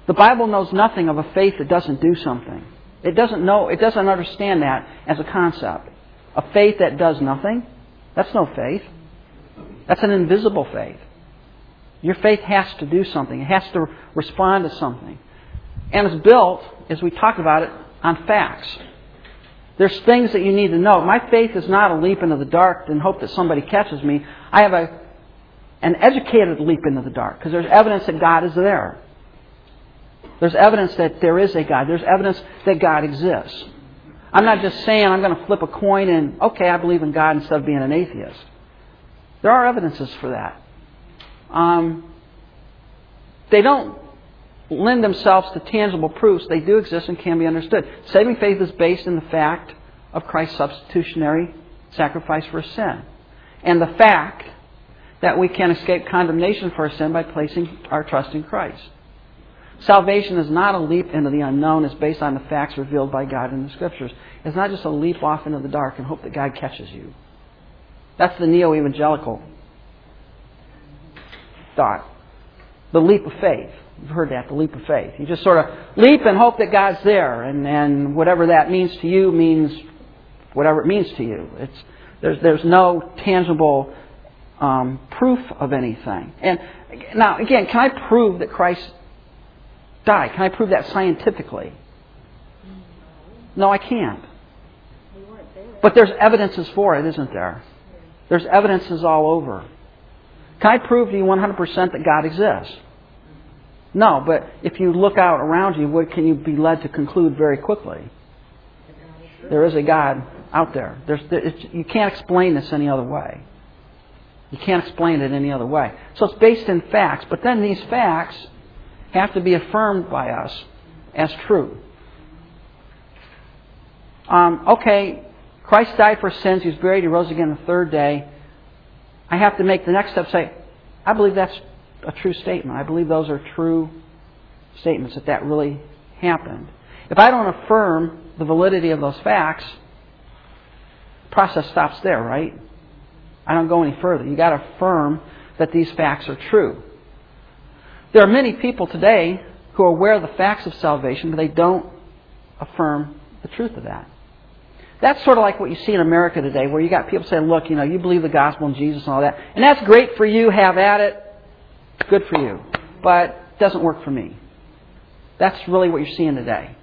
The Bible knows nothing of a faith that doesn't do something. It doesn't know, it doesn't understand that as a concept. A faith that does nothing, that's no faith. That's an invisible faith. Your faith has to do something. It has to respond to something. And it's built, as we talked about it, on facts. There's things that you need to know. My faith is not a leap into the dark and hope that somebody catches me. I have a, an educated leap into the dark because there's evidence that God is there. There's evidence that there is a God. There's evidence that God exists. I'm not just saying I'm going to flip a coin and, okay, I believe in God instead of being an atheist. There are evidences for that. Um, they don't lend themselves to tangible proofs. They do exist and can be understood. Saving faith is based in the fact of Christ's substitutionary sacrifice for sin. And the fact that we can escape condemnation for sin by placing our trust in Christ. Salvation is not a leap into the unknown. It's based on the facts revealed by God in the Scriptures. It's not just a leap off into the dark and hope that God catches you. That's the neo evangelical thought. The leap of faith. You've heard that, the leap of faith. You just sort of leap and hope that God's there, and, and whatever that means to you means whatever it means to you. It's, there's, there's no tangible um, proof of anything. And now, again, can I prove that Christ died? Can I prove that scientifically? No, I can't. But there's evidences for it, isn't there? There's evidences all over. Can I prove to you 100% that God exists? No, but if you look out around you, what can you be led to conclude very quickly? There is a God out there. There's, you can't explain this any other way. You can't explain it any other way. So it's based in facts, but then these facts have to be affirmed by us as true. Um, okay, Christ died for sins. He was buried. He rose again the third day. I have to make the next step say, I believe that's a true statement. I believe those are true statements that that really happened. If I don't affirm the validity of those facts, the process stops there, right? I don't go any further. You've got to affirm that these facts are true. There are many people today who are aware of the facts of salvation, but they don't affirm the truth of that. That's sort of like what you see in America today, where you got people saying, look, you know, you believe the gospel and Jesus and all that, and that's great for you, have at it, good for you, but it doesn't work for me. That's really what you're seeing today.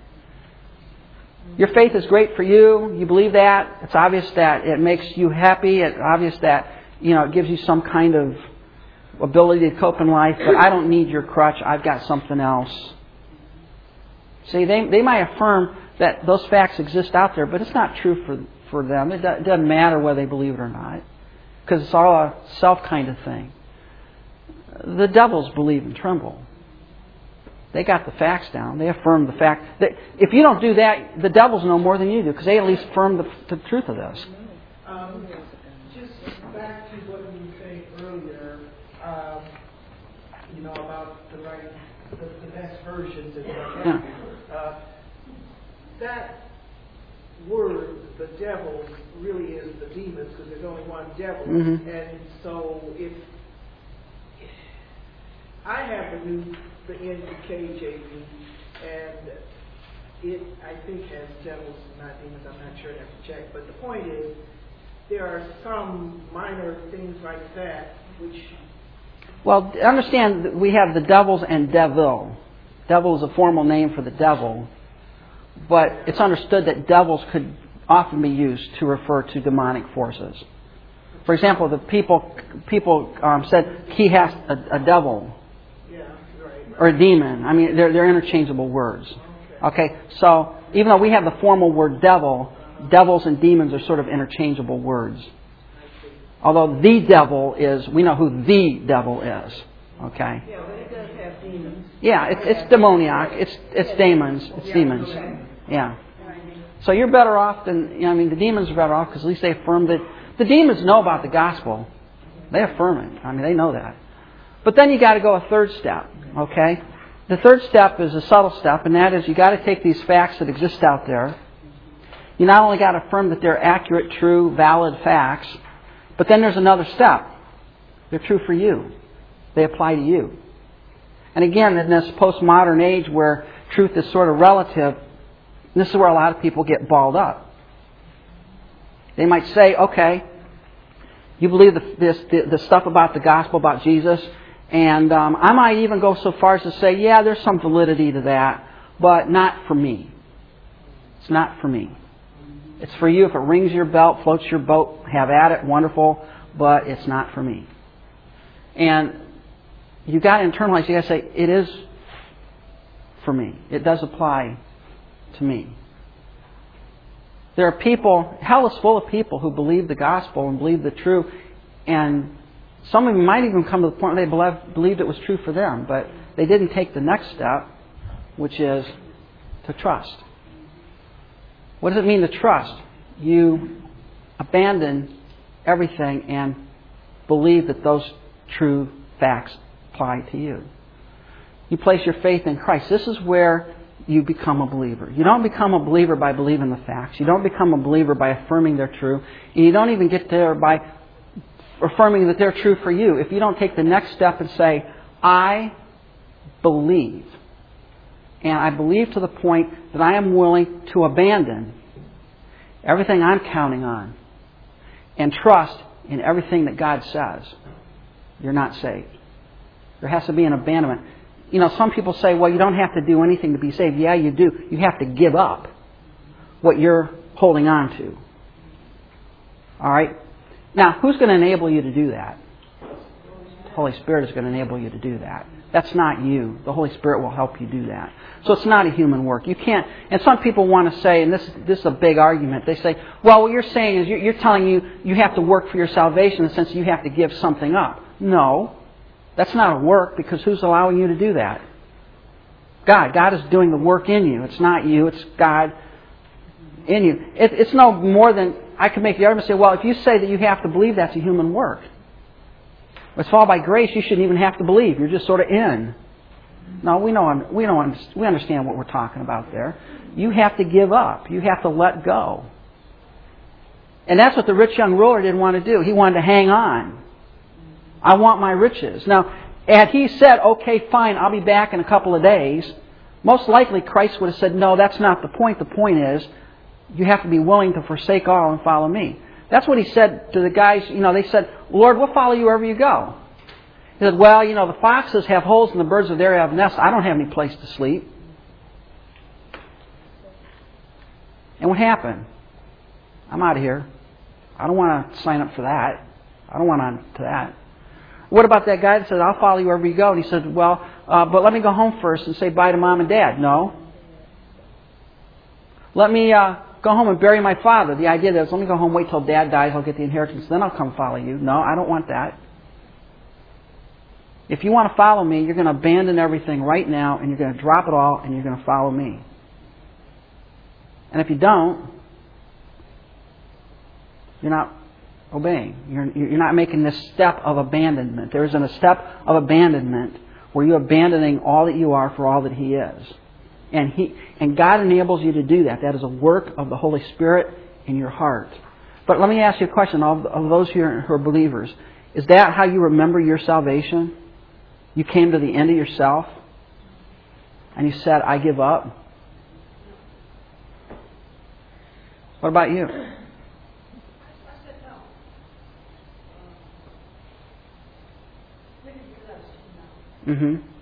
Your faith is great for you. You believe that. It's obvious that it makes you happy. It's obvious that, you know, it gives you some kind of ability to cope in life, but I don't need your crutch. I've got something else. See, they, they might affirm that those facts exist out there, but it's not true for, for them. It, do, it doesn't matter whether they believe it or not, because it's all a self kind of thing. The devils believe and tremble. They got the facts down. They affirmed the fact that if you don't do that, the devils know more than you do, because they at least affirm the, the truth of this. Um, just back to what you were saying earlier, um, you know, about the right, the, the best versions and what Yeah. uh, that word, the devil, really is the demons because there's only one devil. Mhm. And so if I have the new, the NKJV, and it, I think, has devils, not demons. I'm not sure. I have to check. But the point is, there are some minor things like that which Well, understand that we have the devils and devil. Devil is a formal name for the devil, but it's understood that devils could often be used to refer to demonic forces. For example, the people people um, said he has a, a devil. Or a demon. I mean, they're, they're interchangeable words. Okay, so even though we have the formal word devil, devils and demons are sort of interchangeable words. Although the devil is, we know who the devil is. Okay. Yeah, but it does have demons. Yeah, it's, it's demoniac. It's it's demons. It's demons. Yeah. So you're better off than you know, I mean the demons are better off because at least they affirm that the demons know about the gospel. They affirm it. I mean they know that. But then you got to go a third step. Okay. The third step is a subtle step, and that is you got to take these facts that exist out there. You not only got to affirm that they're accurate, true, valid facts, but then there's another step. They're true for you. They apply to you. And again, in this postmodern age where truth is sort of relative, this is where a lot of people get balled up. They might say, okay, you believe the, this, the, the stuff about the gospel, about Jesus, and um, I might even go so far as to say, yeah, there's some validity to that, but not for me. It's not for me. It's for you if it rings your belt, floats your boat, have at it, wonderful, but it's not for me. And you got to internalize, you got to say, it is for me. It does apply to me. There are people, hell is full of people who believe the gospel and believe the truth, and some of them might even come to the point where they believed it was true for them, but they didn't take the next step, which is to trust. What does it mean to trust? You abandon everything and believe that those true facts apply to you. You place your faith in Christ. This is where you become a believer. You don't become a believer by believing the facts. You don't become a believer by affirming they're true. And you don't even get there by affirming that they're true for you. If you don't take the next step and say, I believe. And I believe to the point that I am willing to abandon everything I'm counting on and trust in everything that God says. You're not saved. There has to be an abandonment. You know, some people say, well, you don't have to do anything to be saved. Yeah, you do. You have to give up what you're holding on to. All right? Now, who's going to enable you to do that? The Holy Spirit is going to enable you to do that. That's not you. The Holy Spirit will help you do that. So it's not a human work. You can't, and some people want to say, and this, this is a big argument, they say, well, what you're saying is you're, telling you you have to work for your salvation in the sense you have to give something up. No. That's not a work because who's allowing you to do that? God. God is doing the work in you. It's not you, it's God in you. It, it's no more than, I could make the argument say, well, if you say that you have to believe, that's a human work. It's all by grace, you shouldn't even have to believe. You're just sort of in. No, we know we don't we understand what we're talking about there. You have to give up. You have to let go. And that's what the rich young ruler didn't want to do. He wanted to hang on. I want my riches. Now, had he said, okay, fine, I'll be back in a couple of days, most likely Christ would have said, no, that's not the point. The point is, you have to be willing to forsake all and follow me. That's what he said to the guys. You know, they said, Lord, we'll follow you wherever you go. He said, well, you know, the foxes have holes and the birds of the air have nests. I don't have any place to sleep. And what happened? I'm out of here. I don't want to sign up for that. I don't want on to that. What about that guy that said, I'll follow you wherever you go? And he said, Well, uh, but let me go home first and say bye to mom and dad. No. Let me uh, go home and bury my father. The idea is, let me go home, wait till dad dies, I'll get the inheritance, then I'll come follow you. No, I don't want that. If you want to follow me, you're going to abandon everything right now and you're going to drop it all and you're going to follow me. And if you don't, you're not obeying. You're, you're not making this step of abandonment. There isn't a step of abandonment where you're abandoning all that you are for all that He is. And, he, and God enables you to do that. That is a work of the Holy Spirit in your heart. But let me ask you a question of, of those here who are believers. Is that how you remember your salvation? You came to the end of yourself and you said, I give up? What about you? I said no. Mm-hmm.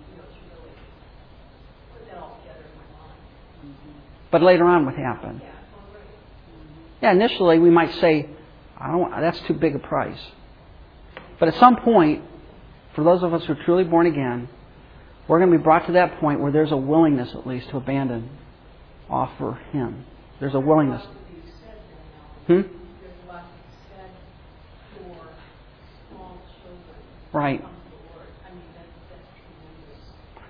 But later on, what happened? Yeah, initially we might say, "I don't. That's too big a price." But at some point, for those of us who are truly born again, we're going to be brought to that point where there's a willingness, at least, to abandon for Him. There's a willingness. Hmm. Right.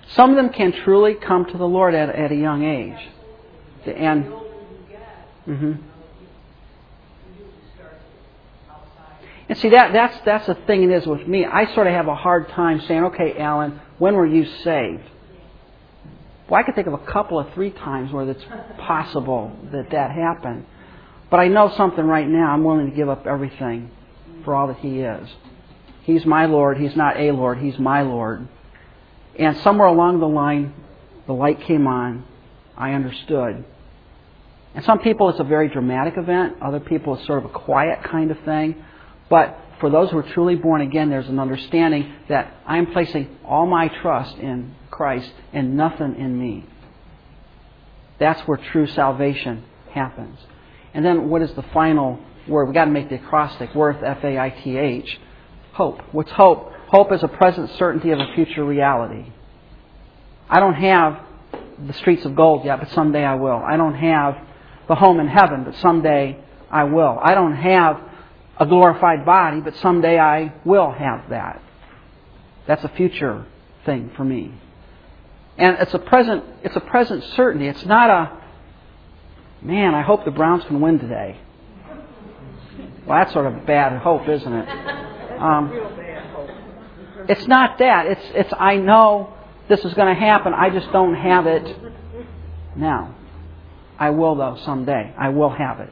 Some of them can truly come to the Lord at, at a young age. And mm-hmm. and see that that's that's the thing it is with me. I sort of have a hard time saying, "Okay, Alan, when were you saved?" Well, I could think of a couple of three times where it's possible that that happened. But I know something right now. I'm willing to give up everything for all that He is. He's my Lord. He's not a Lord. He's my Lord. And somewhere along the line, the light came on. I understood. And some people it's a very dramatic event. Other people it's sort of a quiet kind of thing. But for those who are truly born again, there's an understanding that I'm placing all my trust in Christ and nothing in me. That's where true salvation happens. And then what is the final word? We've got to make the acrostic worth F A I T H. Hope. What's hope? Hope is a present certainty of a future reality. I don't have the streets of gold yet, but someday I will. I don't have the home in heaven, but someday I will. I don't have a glorified body, but someday I will have that. That's a future thing for me. And it's a present it's a present certainty. It's not a man, I hope the Browns can win today. Well, that's sort of bad hope, isn't it? Um, it's not that. It's, it's I know this is going to happen. I just don't have it now. I will, though, someday. I will have it.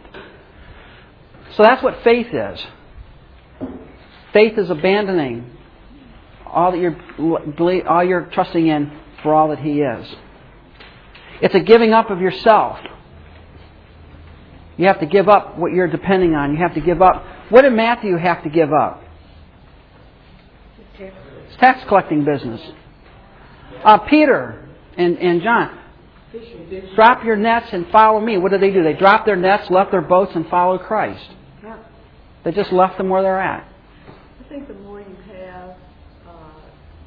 So that's what faith is. Faith is abandoning all that you're, all you're trusting in for all that He is. It's a giving up of yourself. You have to give up what you're depending on. You have to give up. What did Matthew have to give up? It's tax collecting business. Uh, Peter and, and John, drop your nets and follow me. What did they do? They dropped their nets, left their boats, and followed Christ. Yeah. They just left them where they're at. I think the more you have uh,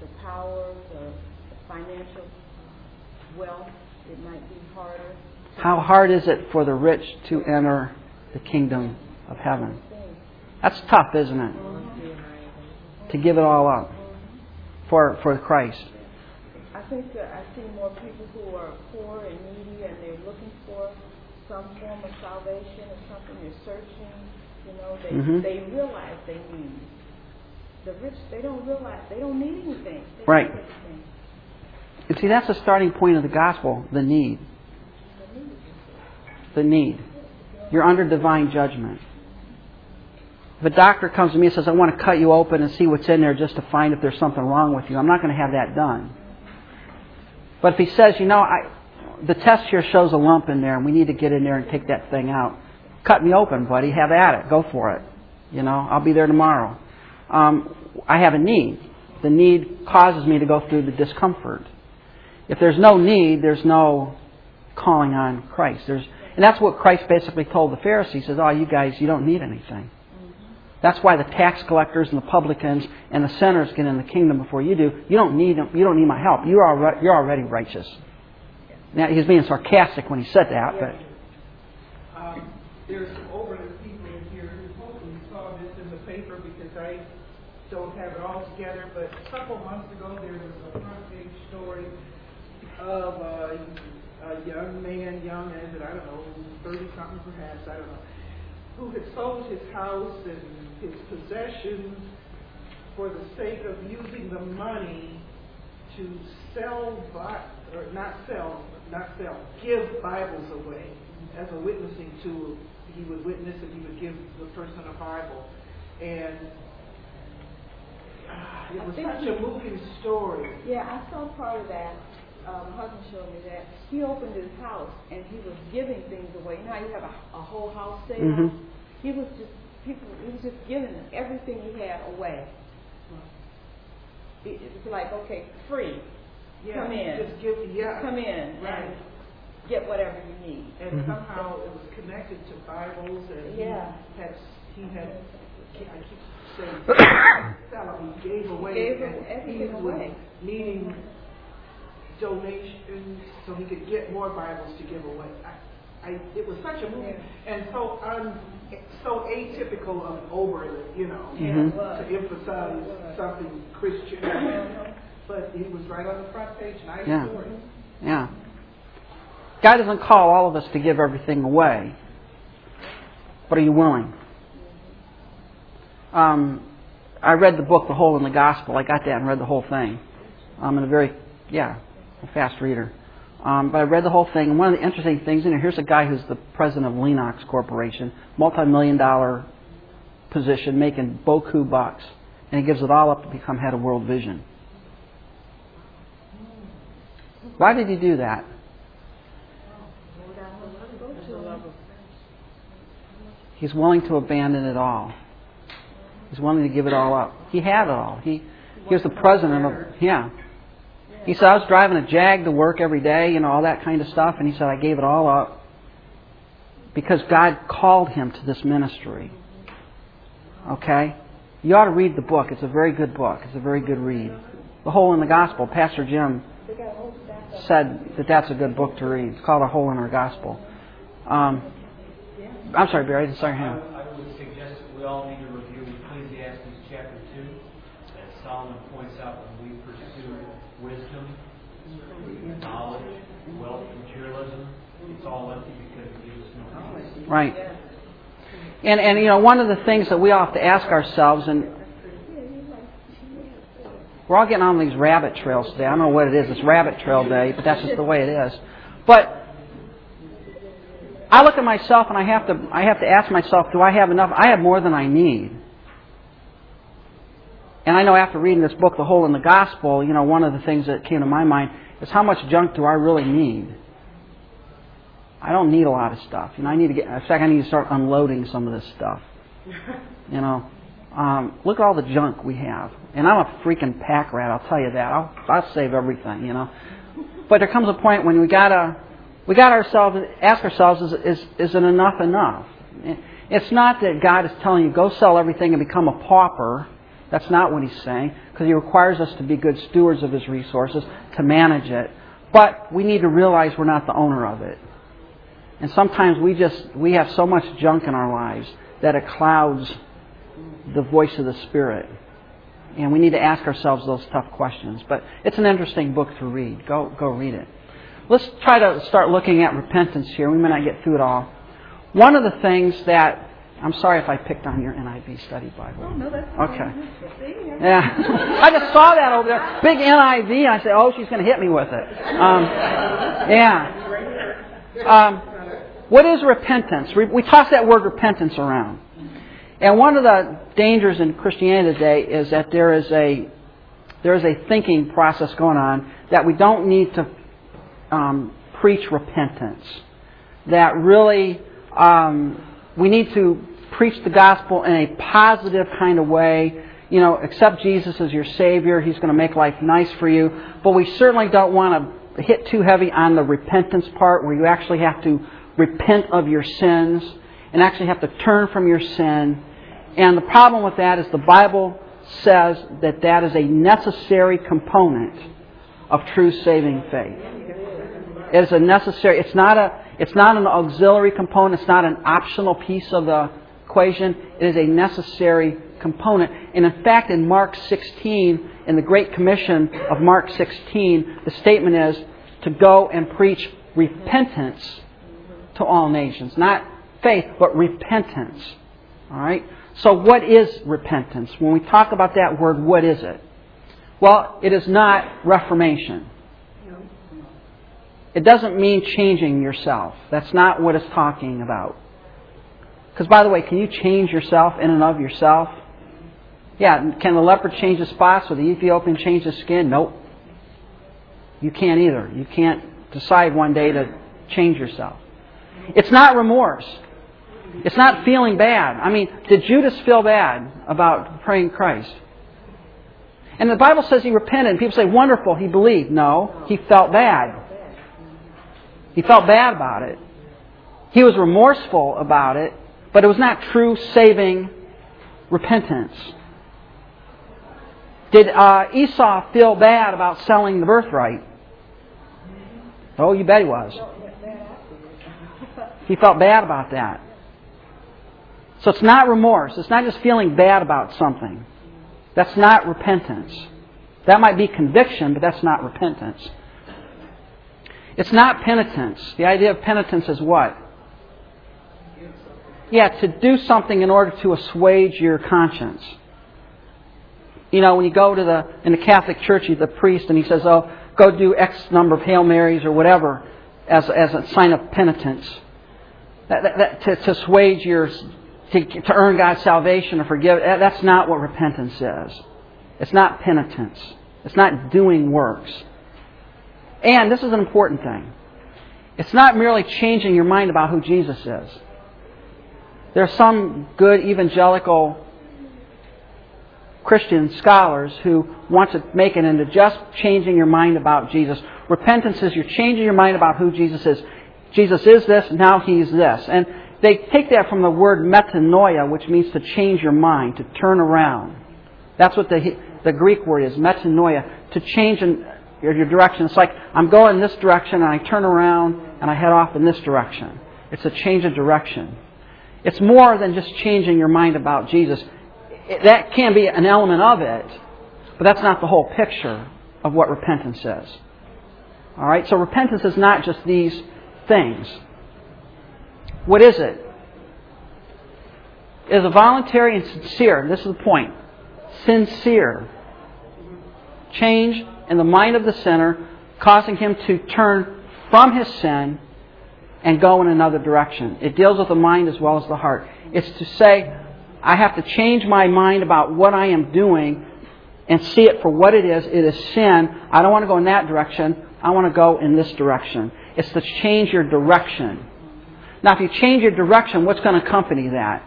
the power, the, the financial uh, wealth, it might be harder. How hard is it for the rich to enter the kingdom of heaven? That's tough, isn't it? To give it all up for, for Christ. I think that I see more people who are poor and needy and they're looking for some form of salvation or something. They're searching. You know, they Mhm. they realize they need. The rich, they don't realize they don't need anything. They Right. need anything. And see, that's the starting point of the gospel the need. The need. You're under divine judgment. If a doctor comes to me and says, I want to cut you open and see what's in there just to find if there's something wrong with you, I'm not going to have that done. But if he says, you know, I, the test here shows a lump in there and we need to get in there and take that thing out, cut me open, buddy. Have at it. Go for it. You know, I'll be there tomorrow. Um, I have a need. The need causes me to go through the discomfort. If there's no need, there's no calling on Christ. There's, and that's what Christ basically told the Pharisees. He says, "Oh, you guys, you don't need anything." That's why the tax collectors and the publicans and the sinners get in the kingdom before you do. You don't need. You don't need my help. You're already, you're already righteous. Now he's being sarcastic when he said that, but Um, there's some overly people in here who hopefully saw this in the paper because I don't have it all together, but a couple months ago there was a front page story of a, a young man, young as I don't know, thirty something perhaps, I don't know, who had sold his house and his possessions for the sake of using the money to sell, or not sell, not sell, give Bibles away as a witnessing tool. He would witness and he would give the person a Bible. And ah, it was such he- a moving story. Yeah, I saw part of that. Um, my husband showed me that. He opened his house and he was giving things away. You know how you have a, a whole house sale? Mhm. He was just people. He was just giving everything he had away. It, it's like okay, free. Yeah, Come in. Just give, yeah. Come in Right. and get whatever you need. And Mhm. somehow it was connected to Bibles and Yeah. he had, he had, I keep saying, he gave away. Gave and everything he was away. Needing donations so he could get more Bibles to give away. I, I, it was such a movie and so un, so atypical of Oberlin, you know, Mhm. to emphasize something Christian. But he was right on the front page, nice Yeah. story. yeah. God doesn't call all of us to give everything away, but are you willing? Um, I read the book, The Hole in the Gospel. I got that and read the whole thing. I'm in a very, yeah, a fast reader. Um, but I read the whole thing, and one of the interesting things in here, here's a guy who's the president of Lenox Corporation, multi-million dollar position, making boku bucks, and he gives it all up to become head of World Vision. Why did he do that? He's willing to abandon it all. He's willing to give it all up. He had it all. He he was the president of yeah. He said I was driving a Jag to work every day, you know, all that kind of stuff, and he said I gave it all up because God called him to this ministry. Okay? You ought to read the book. It's a very good book. It's a very good read. The Hole in the Gospel. Pastor Jim said that that's a good book to read. It's called A Hole in Our Gospel. Um, I'm sorry, Barry. I didn't your hand. I would suggest that we all need to review Ecclesiastes chapter 2, as Solomon points out wisdom, knowledge, wealth, materialism, it's all empty because it gives us no peace. Right. And and you know one of the things that we all have to ask ourselves, and we're all getting on these rabbit trails today. I don't know what it is. It's rabbit trail day, but that's just the way it is. But I look at myself and I have to I have to ask myself, do I have enough? I have more than I need. And I know after reading this book, The Hole in the Gospel, you know, one of the things that came to my mind is how much junk do I really need? I don't need a lot of stuff. You know, I need to get. In fact, I need to start unloading some of this stuff. You know, um, look at all the junk we have, and I'm a freaking pack rat. I'll tell you that. I'll I'll save everything. You know, but there comes a point when we gotta we got ourselves ask ourselves is is is it enough enough? It's not that God is telling you go sell everything and become a pauper. That's not what He's saying because He requires us to be good stewards of His resources to manage it. But we need to realize we're not the owner of it. And sometimes we just we have so much junk in our lives that it clouds the voice of the Spirit. And we need to ask ourselves those tough questions. But it's an interesting book to read. Go go read it. Let's try to start looking at repentance here. We may not get through it all. One of the things that I'm sorry if I picked on your NIV study Bible. Oh, no, that's Okay. Yeah. I just saw that over there. Big NIV, and I said, oh, she's going to hit me with it. Um, yeah. Um, what is repentance? We toss that word repentance around. And one of the dangers in Christianity today is that there is a there is a thinking process going on that we don't need to um, preach repentance. That really um, we need to preach the gospel in a positive kind of way. You know, accept Jesus as your Savior. He's going to make life nice for you. But we certainly don't want to hit too heavy on the repentance part where you actually have to repent of your sins and actually have to turn from your sin. And the problem with that is the Bible says that that is a necessary component of true saving faith. It is a necessary, it's not a, it's not an auxiliary component, it's not an optional piece of the equation, it is a necessary component. And in fact, in Mark 16, in the Great Commission of Mark 16, the statement is to go and preach repentance to all nations. Not faith, but repentance. All right? So, what is repentance? When we talk about that word, what is it? Well, it is not reformation. It doesn't mean changing yourself. That's not what it's talking about. Because, by the way, can you change yourself in and of yourself? Yeah, can the leopard change his spots or the Ethiopian change his skin? Nope. You can't either. You can't decide one day to change yourself. It's not remorse. It's not feeling bad. I mean, did Judas feel bad about praying Christ? And the Bible says he repented, and people say, wonderful, he believed. No, he felt bad. He felt bad about it. He was remorseful about it, but it was not true saving repentance. Did uh, Esau feel bad about selling the birthright? Oh, you bet he was. He felt bad about that. So it's not remorse. It's not just feeling bad about something. That's not repentance. That might be conviction, but that's not repentance. It's not penitence. The idea of penitence is what? Yeah, to do something in order to assuage your conscience. You know, when you go to the in the Catholic Church, the priest and he says, "Oh, go do X number of Hail Marys or whatever as as a sign of penitence." That, that, that, to, to assuage your to, to earn God's salvation or forgive. That's not what repentance is. It's not penitence. It's not doing works. And this is an important thing. It's not merely changing your mind about who Jesus is. There are some good evangelical Christian scholars who want to make it into just changing your mind about Jesus. Repentance is you're changing your mind about who Jesus is. Jesus is this, now he's this. And they take that from the word metanoia, which means to change your mind, to turn around. That's what the, the Greek word is, metanoia, to change in your, your direction. It's like I'm going this direction and I turn around and I head off in this direction. It's a change of direction. It's more than just changing your mind about Jesus. That can be an element of it, but that's not the whole picture of what repentance is. All right? So repentance is not just these things. What is it? It is a voluntary and sincere, and this is the point, sincere change in the mind of the sinner, causing him to turn from his sin and go in another direction. It deals with the mind as well as the heart. It's to say, I have to change my mind about what I am doing and see it for what it is. It is sin. I don't want to go in that direction. I want to go in this direction. It's to change your direction. Now, if you change your direction, what's going to accompany that?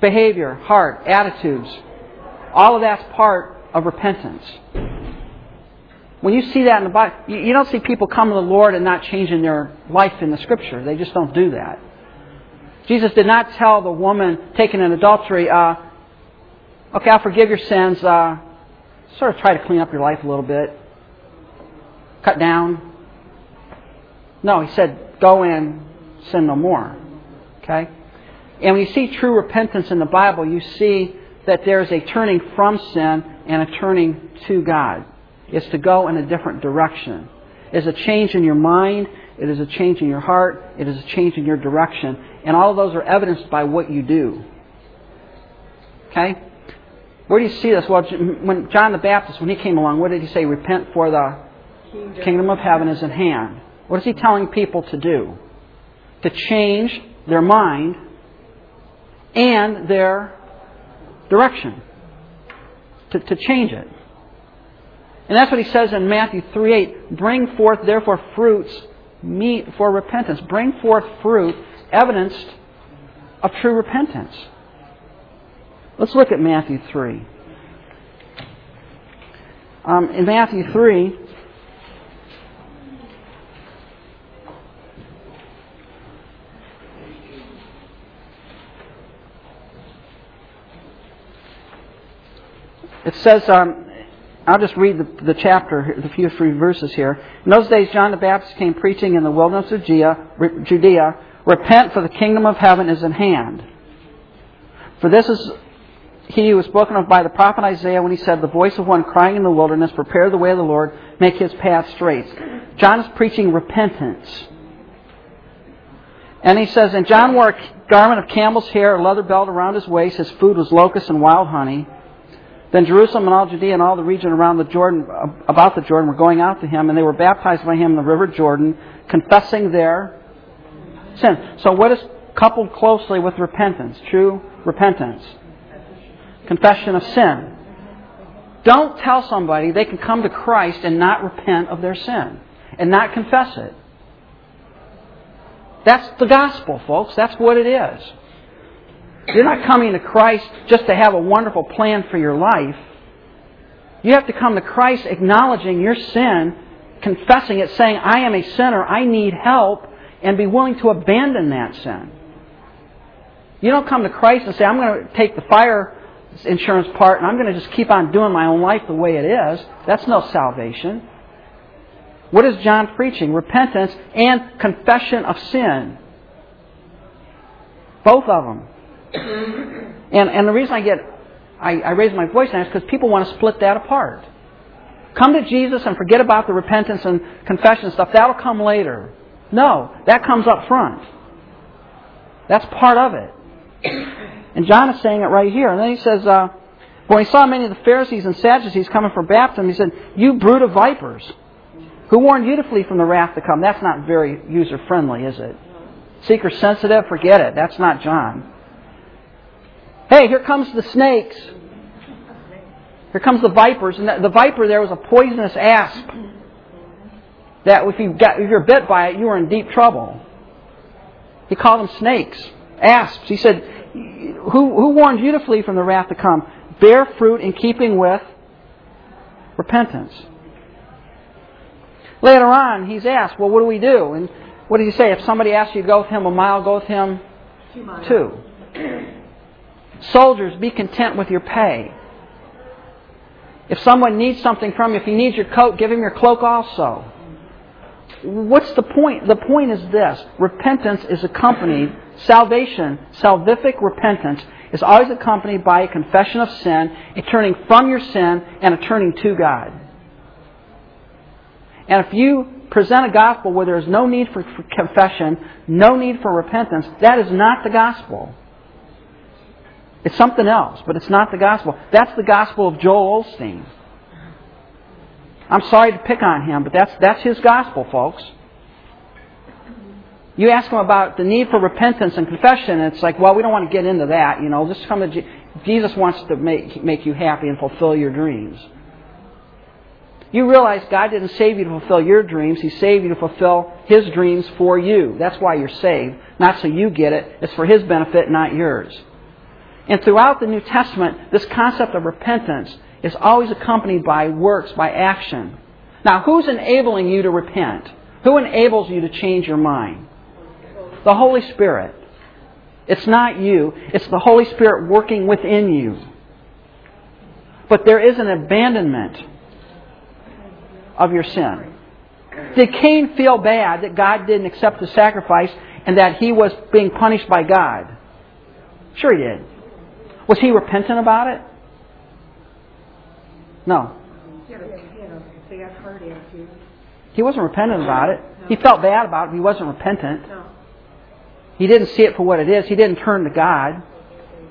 Behavior, heart, attitudes. All of that's part of repentance. When you see that in the Bible, you don't see people come to the Lord and not changing their life in the Scripture. They just don't do that. Jesus did not tell the woman taken in adultery, uh, okay, I'll forgive your sins. Uh, sort of try to clean up your life a little bit. Cut down. No, he said, go in, sin no more. Okay? And when you see true repentance in the Bible, you see that there is a turning from sin and a turning to God. It's to go in a different direction. It is a change in your mind. It is a change in your heart. It is a change in your direction. And all of those are evidenced by what you do. Okay? Where do you see this? Well, when John the Baptist, when he came along, what did he say? Repent for the kingdom, kingdom of heaven is at hand. What is he telling people to do? To change their mind and their direction. To, to change it. And that's what he says in Matthew 3 8. Bring forth, therefore, fruits meet for repentance. Bring forth fruit evidenced of true repentance. Let's look at Matthew 3. Um, in Matthew 3, it says, um, I'll just read the, the chapter, the few verses here. In those days, John the Baptist came preaching in the wilderness of Judea, Judea Repent, for the kingdom of heaven is at hand. For this is he who was spoken of by the prophet Isaiah when he said, The voice of one crying in the wilderness, Prepare the way of the Lord, make his path straight. John is preaching repentance. And he says, And John wore a garment of camel's hair, a leather belt around his waist. His food was locusts and wild honey. Then Jerusalem and all Judea and all the region around the Jordan, about the Jordan, were going out to him, and they were baptized by him in the river Jordan, confessing their sin. So what is coupled closely with repentance? True repentance confession of sin. Don't tell somebody they can come to Christ and not repent of their sin and not confess it. That's the gospel, folks. That's what it is. You're not coming to Christ just to have a wonderful plan for your life. You have to come to Christ acknowledging your sin, confessing it, saying, I am a sinner, I need help, and be willing to abandon that sin. You don't come to Christ and say, I'm going to take the fire insurance part and I'm going to just keep on doing my own life the way it is. That's no salvation. What is John preaching? Repentance and confession of sin. Both of them. And, and the reason I get, I, I raise my voice now is because people want to split that apart. Come to Jesus and forget about the repentance and confession stuff. That'll come later. No, that comes up front. That's part of it. And John is saying it right here. And then he says, uh, when he saw many of the Pharisees and Sadducees coming for baptism, he said, You brood of vipers, who warned you to flee from the wrath to come. That's not very user friendly, is it? Seeker sensitive, forget it. That's not John. Hey, here comes the snakes. Here comes the vipers. And the viper there was a poisonous asp. That if you got if you're bit by it, you were in deep trouble. He called them snakes, asps. He said, who, who warned you to flee from the wrath to come? Bear fruit in keeping with repentance. Later on, he's asked, well, what do we do? And what did he say? If somebody asks you to go with him a mile, go with him two. Soldiers, be content with your pay. If someone needs something from you, if he needs your coat, give him your cloak also. What's the point? The point is this repentance is accompanied salvation, salvific repentance, is always accompanied by a confession of sin, a turning from your sin, and a turning to God. And if you present a gospel where there is no need for, confession, no need for repentance, that is not the gospel. It's something else, but it's not the gospel. That's the gospel of Joel Osteen. I'm sorry to pick on him, but that's, that's his gospel, folks. You ask him about the need for repentance and confession, and it's like, well, we don't want to get into that. You know, just come to Je- Jesus wants to make make you happy and fulfill your dreams. You realize God didn't save you to fulfill your dreams; He saved you to fulfill His dreams for you. That's why you're saved, not so you get it. It's for His benefit, not yours. And throughout the New Testament, this concept of repentance is always accompanied by works, by action. Now, who's enabling you to repent? Who enables you to change your mind? The Holy Spirit. It's not you, it's the Holy Spirit working within you. But there is an abandonment of your sin. Did Cain feel bad that God didn't accept the sacrifice and that he was being punished by God? Sure he did. Was he repentant about it? No. He wasn't repentant about it. He felt bad about it, but he wasn't repentant. No. He didn't see it for what it is. He didn't turn to God.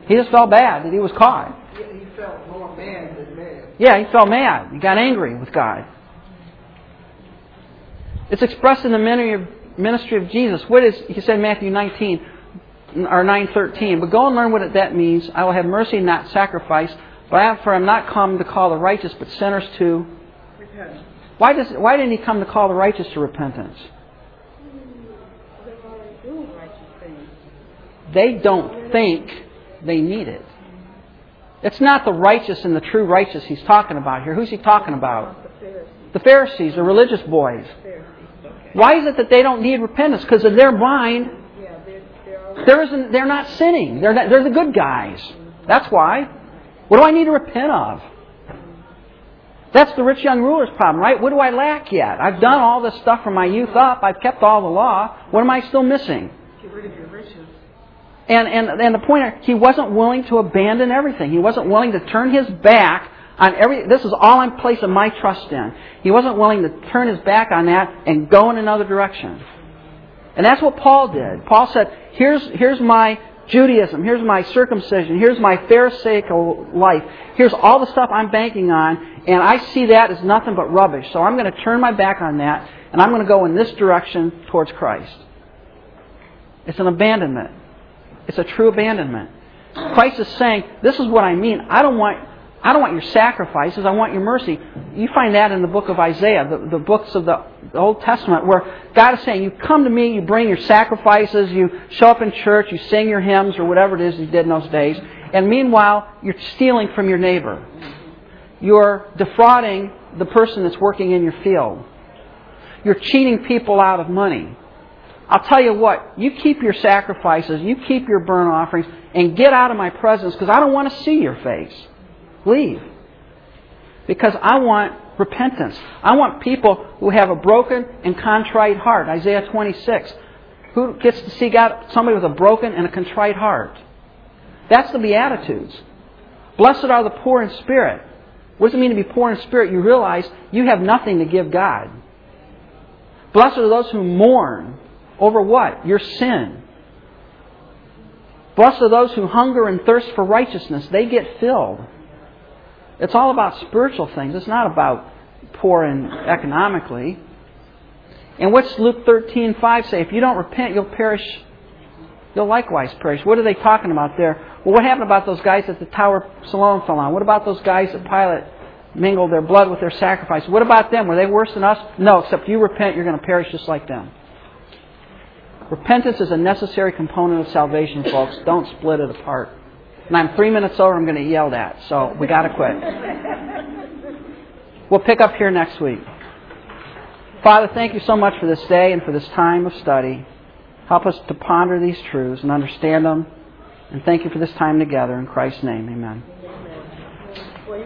He just felt bad that he was caught. He, he felt more mad than mad. Yeah, he felt mad. He got angry with God. It's expressed in the ministry of Jesus. What is he said in Matthew 19 or 9:13? But go and learn what that means. I will have mercy, not sacrifice. But I, for I'm not come to call the righteous, but sinners to Repent. Why does why didn't he come to call the righteous to repentance? They're already doing righteous things. They don't think they need it. It's not the righteous and the true righteous he's talking about here. Who's he talking about? The Pharisees. The Pharisees, the religious boys. Why is it that they don't need repentance? Because in their mind, Yeah, they're, they're already. There isn't, they're not sinning. They're, not, they're the good guys. That's why. What do I need to repent of? That's the rich young ruler's problem, right? What do I lack yet? I've done all this stuff from my youth up. I've kept all the law. What am I still missing? Get rid of your riches. And, and, and the point, he wasn't willing to abandon everything. He wasn't willing to turn his back on every, this is all I'm placing my trust in. He wasn't willing to turn his back on that and go in another direction. And that's what Paul did. Paul said, here's, here's my Judaism, here's my circumcision, here's my Pharisaical life, here's all the stuff I'm banking on, and I see that as nothing but rubbish. So I'm going to turn my back on that, and I'm going to go in this direction towards Christ. It's an abandonment. It's a true abandonment. Christ is saying, "This is what I mean. I don't want, I don't want your sacrifices. I want your mercy." You find that in the book of Isaiah, the, the books of the, the Old Testament, where God is saying, "You come to me, you bring your sacrifices, you show up in church, you sing your hymns or whatever it is you did in those days, and meanwhile you're stealing from your neighbor. You're defrauding the person that's working in your field. You're cheating people out of money." I'll tell you what, you keep your sacrifices, you keep your burnt offerings, and get out of my presence because I don't want to see your face. Leave. Because I want repentance. I want people who have a broken and contrite heart. Isaiah 26. Who gets to see God? Somebody with a broken and a contrite heart. That's the Beatitudes. Blessed are the poor in spirit. What does it mean to be poor in spirit? You realize you have nothing to give God. Blessed are those who mourn. Over what? Your sin. Blessed are those who hunger and thirst for righteousness. They get filled. It's all about spiritual things. It's not about poor and economically. And what's Luke 13:5 say? If you don't repent, you'll perish. You'll likewise perish. What are they talking about there? Well, what happened about those guys that the Tower of Siloam fell on? What about those guys that Pilate mingled their blood with their sacrifice? What about them? Were they worse than us? No, except you repent, you're going to perish just like them. Repentance is a necessary component of salvation, folks. Don't split it apart. And I'm three minutes over, I'm going to yell yelled at, so we got to quit. We'll pick up here next week. Father, thank you so much for this day and for this time of study. Help us to ponder these truths and understand them. And thank you for this time together. In Christ's name, amen. Well,